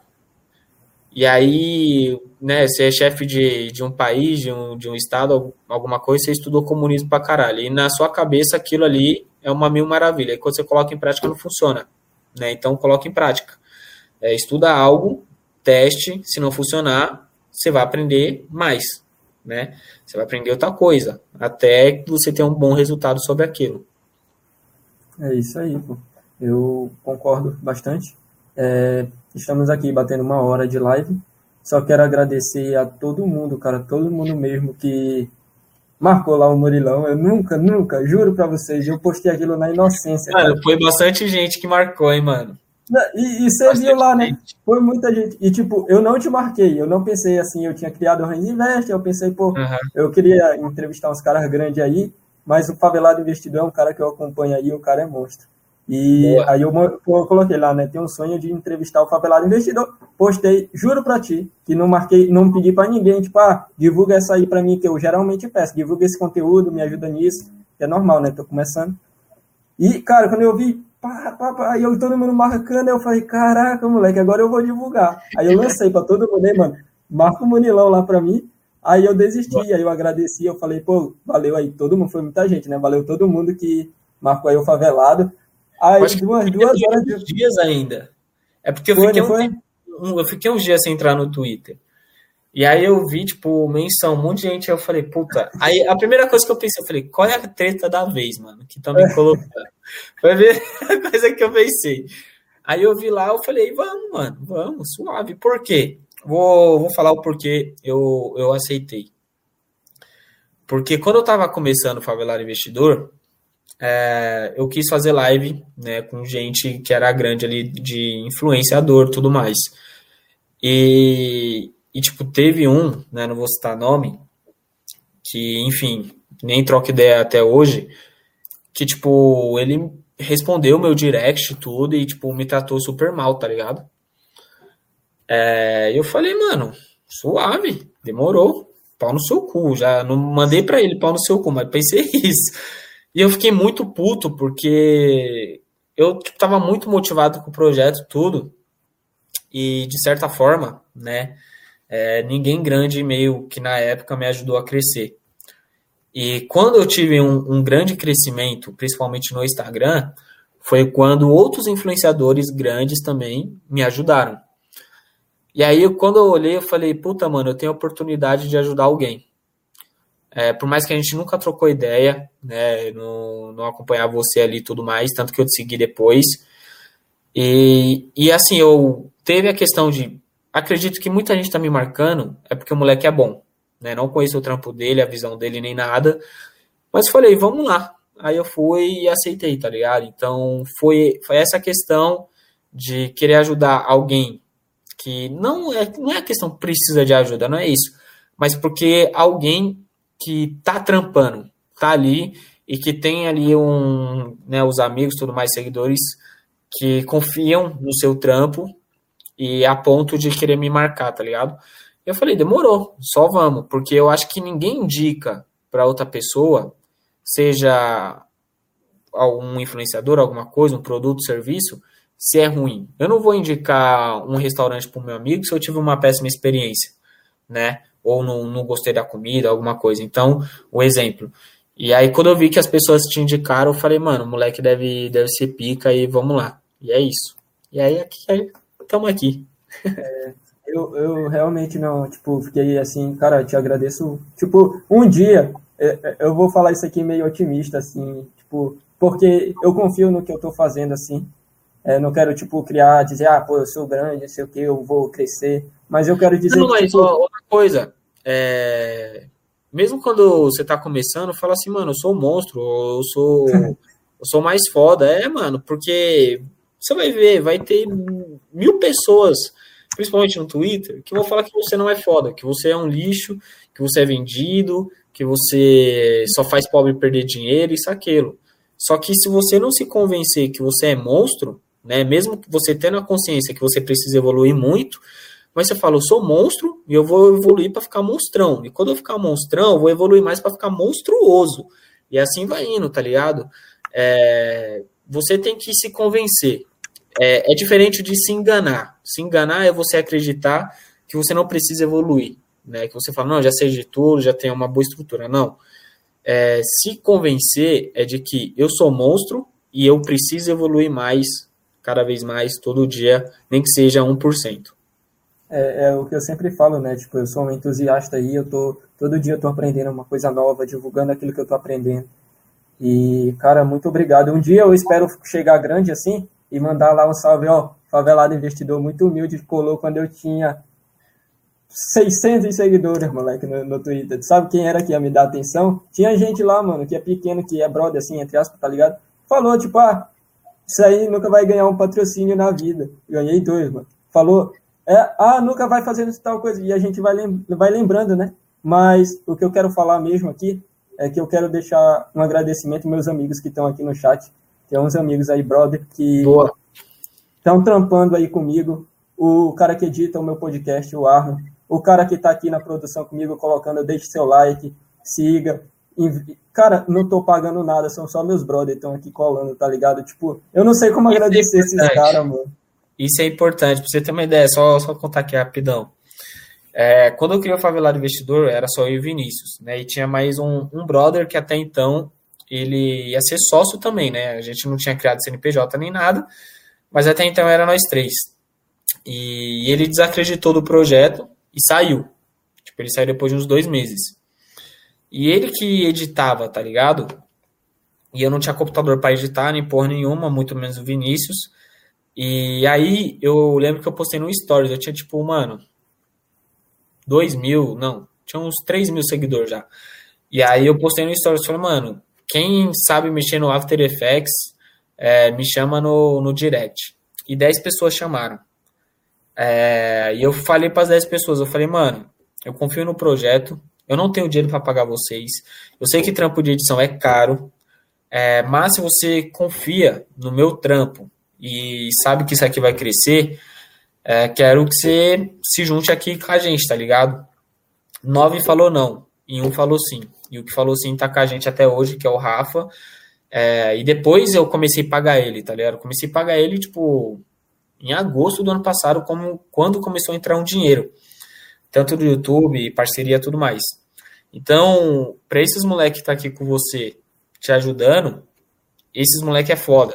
E aí, né, você é chefe de, de um país, de um, de um estado, alguma coisa, você estudou comunismo pra caralho. E na sua cabeça aquilo ali é uma mil maravilha. E quando você coloca em prática, não funciona. Né? Então, coloca em prática. É, estuda algo, teste, se não funcionar, você vai aprender mais. Né? Você vai aprender outra coisa, até que você tenha um bom resultado sobre aquilo. É isso aí, pô. Eu concordo bastante. É, estamos aqui batendo uma hora de live. Só quero agradecer a todo mundo, cara, todo mundo mesmo que marcou lá o Murilão. Eu nunca, nunca, juro pra vocês, eu postei aquilo na inocência. Mano, foi bastante gente que marcou, hein, mano. E, e você bastante viu lá, né? Gente. Foi muita gente. E, tipo, eu não te marquei, eu não pensei assim, eu tinha criado o Range Invest, eu pensei, pô, uhum. eu queria entrevistar uns caras grandes aí, mas o Favelado Investidor é um cara que eu acompanho aí, o cara é monstro. E Boa. aí eu, eu, coloquei lá, né? Tem um sonho de entrevistar o favelado investidor. Postei, juro pra ti, que não marquei, não pedi para ninguém, tipo, ah, divulga essa aí pra mim, que eu geralmente peço, divulga esse conteúdo, me ajuda nisso. Que é normal, né? Tô começando. E, cara, quando eu vi, pá, pá, pá, aí eu todo mundo marcando, eu falei, caraca, moleque, agora eu vou divulgar. Aí eu lancei pra todo mundo, aí, mano, marca o Munilão lá pra mim. Aí eu desisti, aí eu agradeci, eu falei, pô, valeu aí, todo mundo, foi muita gente, né? Valeu todo mundo que marcou aí o favelado. Aí, duas, duas horas de... dias ainda. É porque eu fiquei, foi, um, eu fiquei uns dias sem entrar no Twitter. E aí eu vi, tipo, menção, um monte de gente, eu falei, puta. Aí a primeira coisa que eu pensei, eu falei, qual é a treta da vez, mano? Que estão me colocando. Foi a primeira [LAUGHS] coisa que eu pensei. Aí eu vi lá, eu falei, vamos, mano, vamos, suave. Por quê? Vou, vou falar o porquê eu, eu aceitei. Porque quando eu tava começando o Favelar Investidor, é, eu quis fazer live né, com gente que era grande ali de influenciador tudo mais. E, e tipo, teve um, né, não vou citar nome, que, enfim, nem troca ideia até hoje, que, tipo, ele respondeu meu direct tudo e, tipo, me tratou super mal, tá ligado? É, eu falei, mano, suave, demorou, pau no seu cu, já não mandei para ele pau no seu cu, mas pensei [LAUGHS] isso. E eu fiquei muito puto porque eu tipo, tava muito motivado com o projeto, tudo. E de certa forma, né, é, ninguém grande meio que na época me ajudou a crescer. E quando eu tive um, um grande crescimento, principalmente no Instagram, foi quando outros influenciadores grandes também me ajudaram. E aí, quando eu olhei, eu falei, puta, mano, eu tenho a oportunidade de ajudar alguém. É, por mais que a gente nunca trocou ideia, né, não, não você ali e tudo mais, tanto que eu te segui depois. E, e assim, eu teve a questão de. Acredito que muita gente tá me marcando, é porque o moleque é bom. Né? Não conheço o trampo dele, a visão dele, nem nada. Mas falei, vamos lá. Aí eu fui e aceitei, tá ligado? Então foi, foi essa questão de querer ajudar alguém que não é, não é a questão precisa de ajuda, não é isso. Mas porque alguém que tá trampando, tá ali e que tem ali um, né, os amigos, tudo mais, seguidores que confiam no seu trampo e a ponto de querer me marcar, tá ligado? Eu falei, demorou, só vamos, porque eu acho que ninguém indica para outra pessoa, seja um influenciador, alguma coisa, um produto, serviço, se é ruim. Eu não vou indicar um restaurante para o meu amigo se eu tive uma péssima experiência, né? ou não, não gostei da comida, alguma coisa. Então, o exemplo. E aí, quando eu vi que as pessoas te indicaram, eu falei, mano, o moleque deve, deve ser pica e vamos lá. E é isso. E aí, aqui, estamos aqui. É, eu, eu realmente não, tipo, fiquei assim, cara, te agradeço. Tipo, um dia, é, é, eu vou falar isso aqui meio otimista, assim, tipo, porque eu confio no que eu tô fazendo, assim. É, não quero, tipo, criar, dizer, ah, pô, eu sou grande, não sei o que, eu vou crescer. Mas eu quero dizer. Não, mas tipo... outra coisa. É... Mesmo quando você tá começando, fala assim, mano, eu sou um monstro, eu sou. [LAUGHS] eu sou mais foda. É, mano, porque você vai ver, vai ter mil pessoas principalmente no Twitter, que vão falar que você não é foda, que você é um lixo, que você é vendido, que você só faz pobre perder dinheiro, isso, aquilo. Só que se você não se convencer que você é monstro, né, mesmo você tendo a consciência que você precisa evoluir muito, mas você fala, eu sou monstro e eu vou evoluir para ficar monstrão. E quando eu ficar monstrão, eu vou evoluir mais para ficar monstruoso. E assim vai indo, tá ligado? É, você tem que se convencer. É, é, diferente de se enganar. Se enganar é você acreditar que você não precisa evoluir. Né? Que você fala, não, já sei de tudo, já tenho uma boa estrutura. Não. É, se convencer é de que eu sou monstro e eu preciso evoluir mais, cada vez mais, todo dia, nem que seja 1% é, é, o que eu sempre falo, né? Tipo, eu sou um entusiasta aí, eu tô todo dia eu tô aprendendo uma coisa nova, divulgando aquilo que eu tô aprendendo. E, cara, muito obrigado. Um dia eu espero chegar grande assim e mandar lá um salve, ó, favelado investidor muito humilde, colou quando eu tinha 600 seguidores, moleque, no, no Twitter. Tu sabe quem era que ia me dar atenção? Tinha gente lá, mano, que é pequeno, que é brother, assim, entre aspas, tá ligado? Falou, tipo, ah, isso aí nunca vai ganhar um patrocínio na vida. Ganhei dois, mano. Falou, é, ah, nunca vai fazendo tal coisa, e a gente vai, lem vai lembrando, né? Mas o que eu quero falar mesmo aqui é que eu quero deixar um agradecimento aos meus amigos que estão aqui no chat, é uns amigos aí, brother, que estão trampando aí comigo, o cara que edita o meu podcast, o Arno, o cara que está aqui na produção comigo, colocando, deixe seu like, siga. Cara, não tô pagando nada, são só meus brothers estão aqui colando, tá ligado? Tipo, eu não sei como é agradecer esses caras, mano. Isso é importante, para você ter uma ideia, só, só contar aqui rapidão. É, quando eu criei o Favelado Investidor, era só eu e o Vinícius, né? E tinha mais um, um brother que até então ele ia ser sócio também, né? A gente não tinha criado CNPJ nem nada, mas até então era nós três. E ele desacreditou do projeto e saiu. Tipo, ele saiu depois de uns dois meses. E ele que editava, tá ligado? E eu não tinha computador para editar, nem porra nenhuma, muito menos o Vinícius. E aí eu lembro que eu postei no Stories, eu tinha tipo, mano, 2 mil, não, tinha uns 3 mil seguidores já. E aí eu postei no Stories, falei, mano, quem sabe mexer no After Effects, é, me chama no, no direct. E 10 pessoas chamaram. É, e eu falei para as 10 pessoas, eu falei, mano, eu confio no projeto, eu não tenho dinheiro para pagar vocês, eu sei que trampo de edição é caro, é, mas se você confia no meu trampo, e sabe que isso aqui vai crescer, é, quero que você se junte aqui com a gente, tá ligado? Nove falou não, e um falou sim. E o que falou sim tá com a gente até hoje, que é o Rafa. É, e depois eu comecei a pagar ele, tá ligado? Comecei a pagar ele, tipo, em agosto do ano passado, como quando começou a entrar um dinheiro. Tanto do YouTube, parceria tudo mais. Então, para esses moleques que tá aqui com você, te ajudando, esses moleque é foda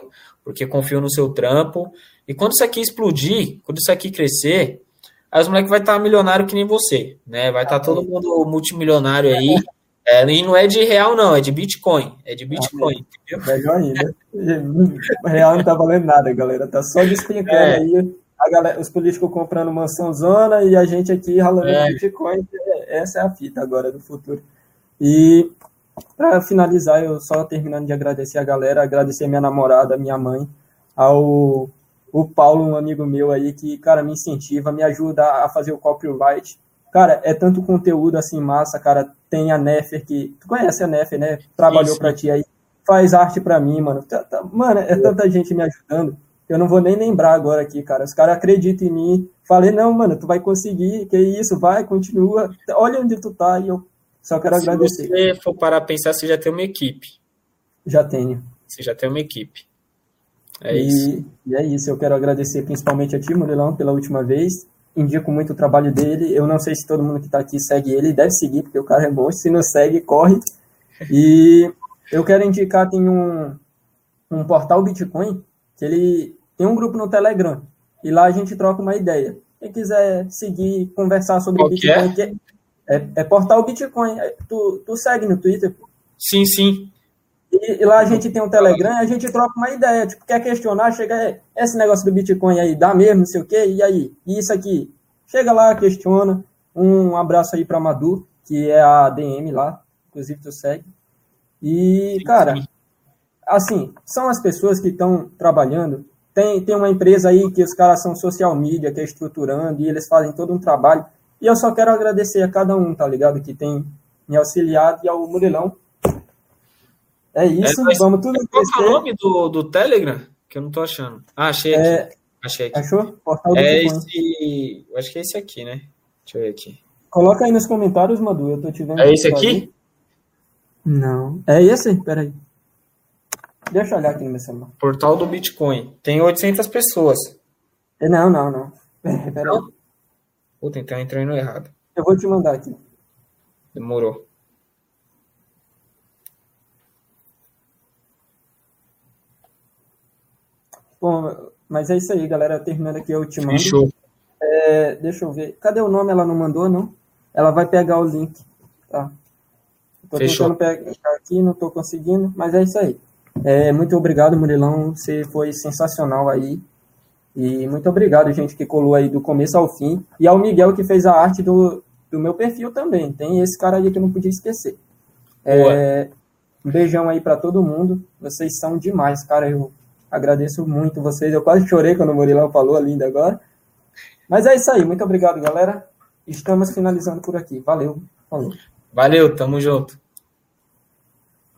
porque confio no seu trampo. E quando isso aqui explodir, quando isso aqui crescer, aí os moleques vai estar tá milionário que nem você, né? Vai estar tá todo mundo multimilionário aí. É, e não é de real, não, é de Bitcoin. É de Bitcoin, ah, Melhor ainda. [LAUGHS] real não tá valendo nada, galera. Tá só despencando é. aí. A galera, os políticos comprando mansão zona e a gente aqui ralando é. Bitcoin. Essa é a fita agora do futuro. E para finalizar, eu só terminando de agradecer a galera, agradecer minha namorada, minha mãe, ao o Paulo, um amigo meu aí, que, cara, me incentiva, me ajuda a fazer o copyright. Cara, é tanto conteúdo assim massa, cara. Tem a Nefer, que. Tu conhece a Nefer, né? Trabalhou para ti aí. Faz arte para mim, mano. Mano, é tanta gente me ajudando. Eu não vou nem lembrar agora aqui, cara. Os caras acreditam em mim. Falei, não, mano, tu vai conseguir. Que isso, vai, continua. Olha onde tu tá. E eu, só quero Se agradecer. Se você for parar a pensar, você já tem uma equipe. Já tenho. Você já tem uma equipe. É e, isso. E é isso. Eu quero agradecer principalmente a ti, Murilão, pela última vez. Indico muito o trabalho dele. Eu não sei se todo mundo que está aqui segue ele. Deve seguir, porque o cara é bom. Se não segue, corre. E eu quero indicar, tem um, um portal Bitcoin, que ele tem um grupo no Telegram. E lá a gente troca uma ideia. Quem quiser seguir, conversar sobre Qual Bitcoin, que é? É, é portal Bitcoin. É, tu, tu segue no Twitter? Sim, sim. E, e, lá a gente tem um Telegram a gente troca uma ideia. Tipo, quer questionar, chega é, esse negócio do Bitcoin aí, dá mesmo, não sei o quê, e aí? E isso aqui? Chega lá, questiona. Um abraço aí para Madu, que é a DM lá, inclusive tu segue. E, cara, assim, são as pessoas que estão trabalhando tem, tem uma empresa aí que os caras são social media, que é estruturando, e eles fazem todo um trabalho. E eu só quero agradecer a cada um, tá ligado? Que tem me auxiliado e ao Murilão. É isso, é, vamos tudo Qual é o nome do, do Telegram? Que eu não tô achando. Ah, achei aqui. É, achei aqui. Achou? Portal do é esse. Eu acho que é esse aqui, né? Deixa eu ver aqui. Coloca aí nos comentários, Madu. Eu tô te vendo. É esse aqui? Não. É esse? Peraí. Deixa eu olhar aqui no meu celular. Portal do Bitcoin. Tem 800 pessoas. Não, não, não. Peraí. Puta, então entrando errado. Eu vou te mandar aqui. Demorou. Bom, mas é isso aí, galera. Terminando aqui, eu te mando. Fechou. É, deixa eu ver. Cadê o nome? Ela não mandou, não? Ela vai pegar o link. Tá. Tô Fechou. tentando pegar aqui, não tô conseguindo, mas é isso aí. É, muito obrigado, Murilão. Você foi sensacional aí. E muito obrigado, gente, que colou aí do começo ao fim. E ao Miguel, que fez a arte do, do meu perfil também. Tem esse cara aí que eu não podia esquecer. É, um beijão aí para todo mundo. Vocês são demais, cara. Eu agradeço muito vocês. Eu quase chorei quando o Murilão falou ainda agora. Mas é isso aí. Muito obrigado, galera. Estamos finalizando por aqui. Valeu. Falou. Valeu, tamo junto.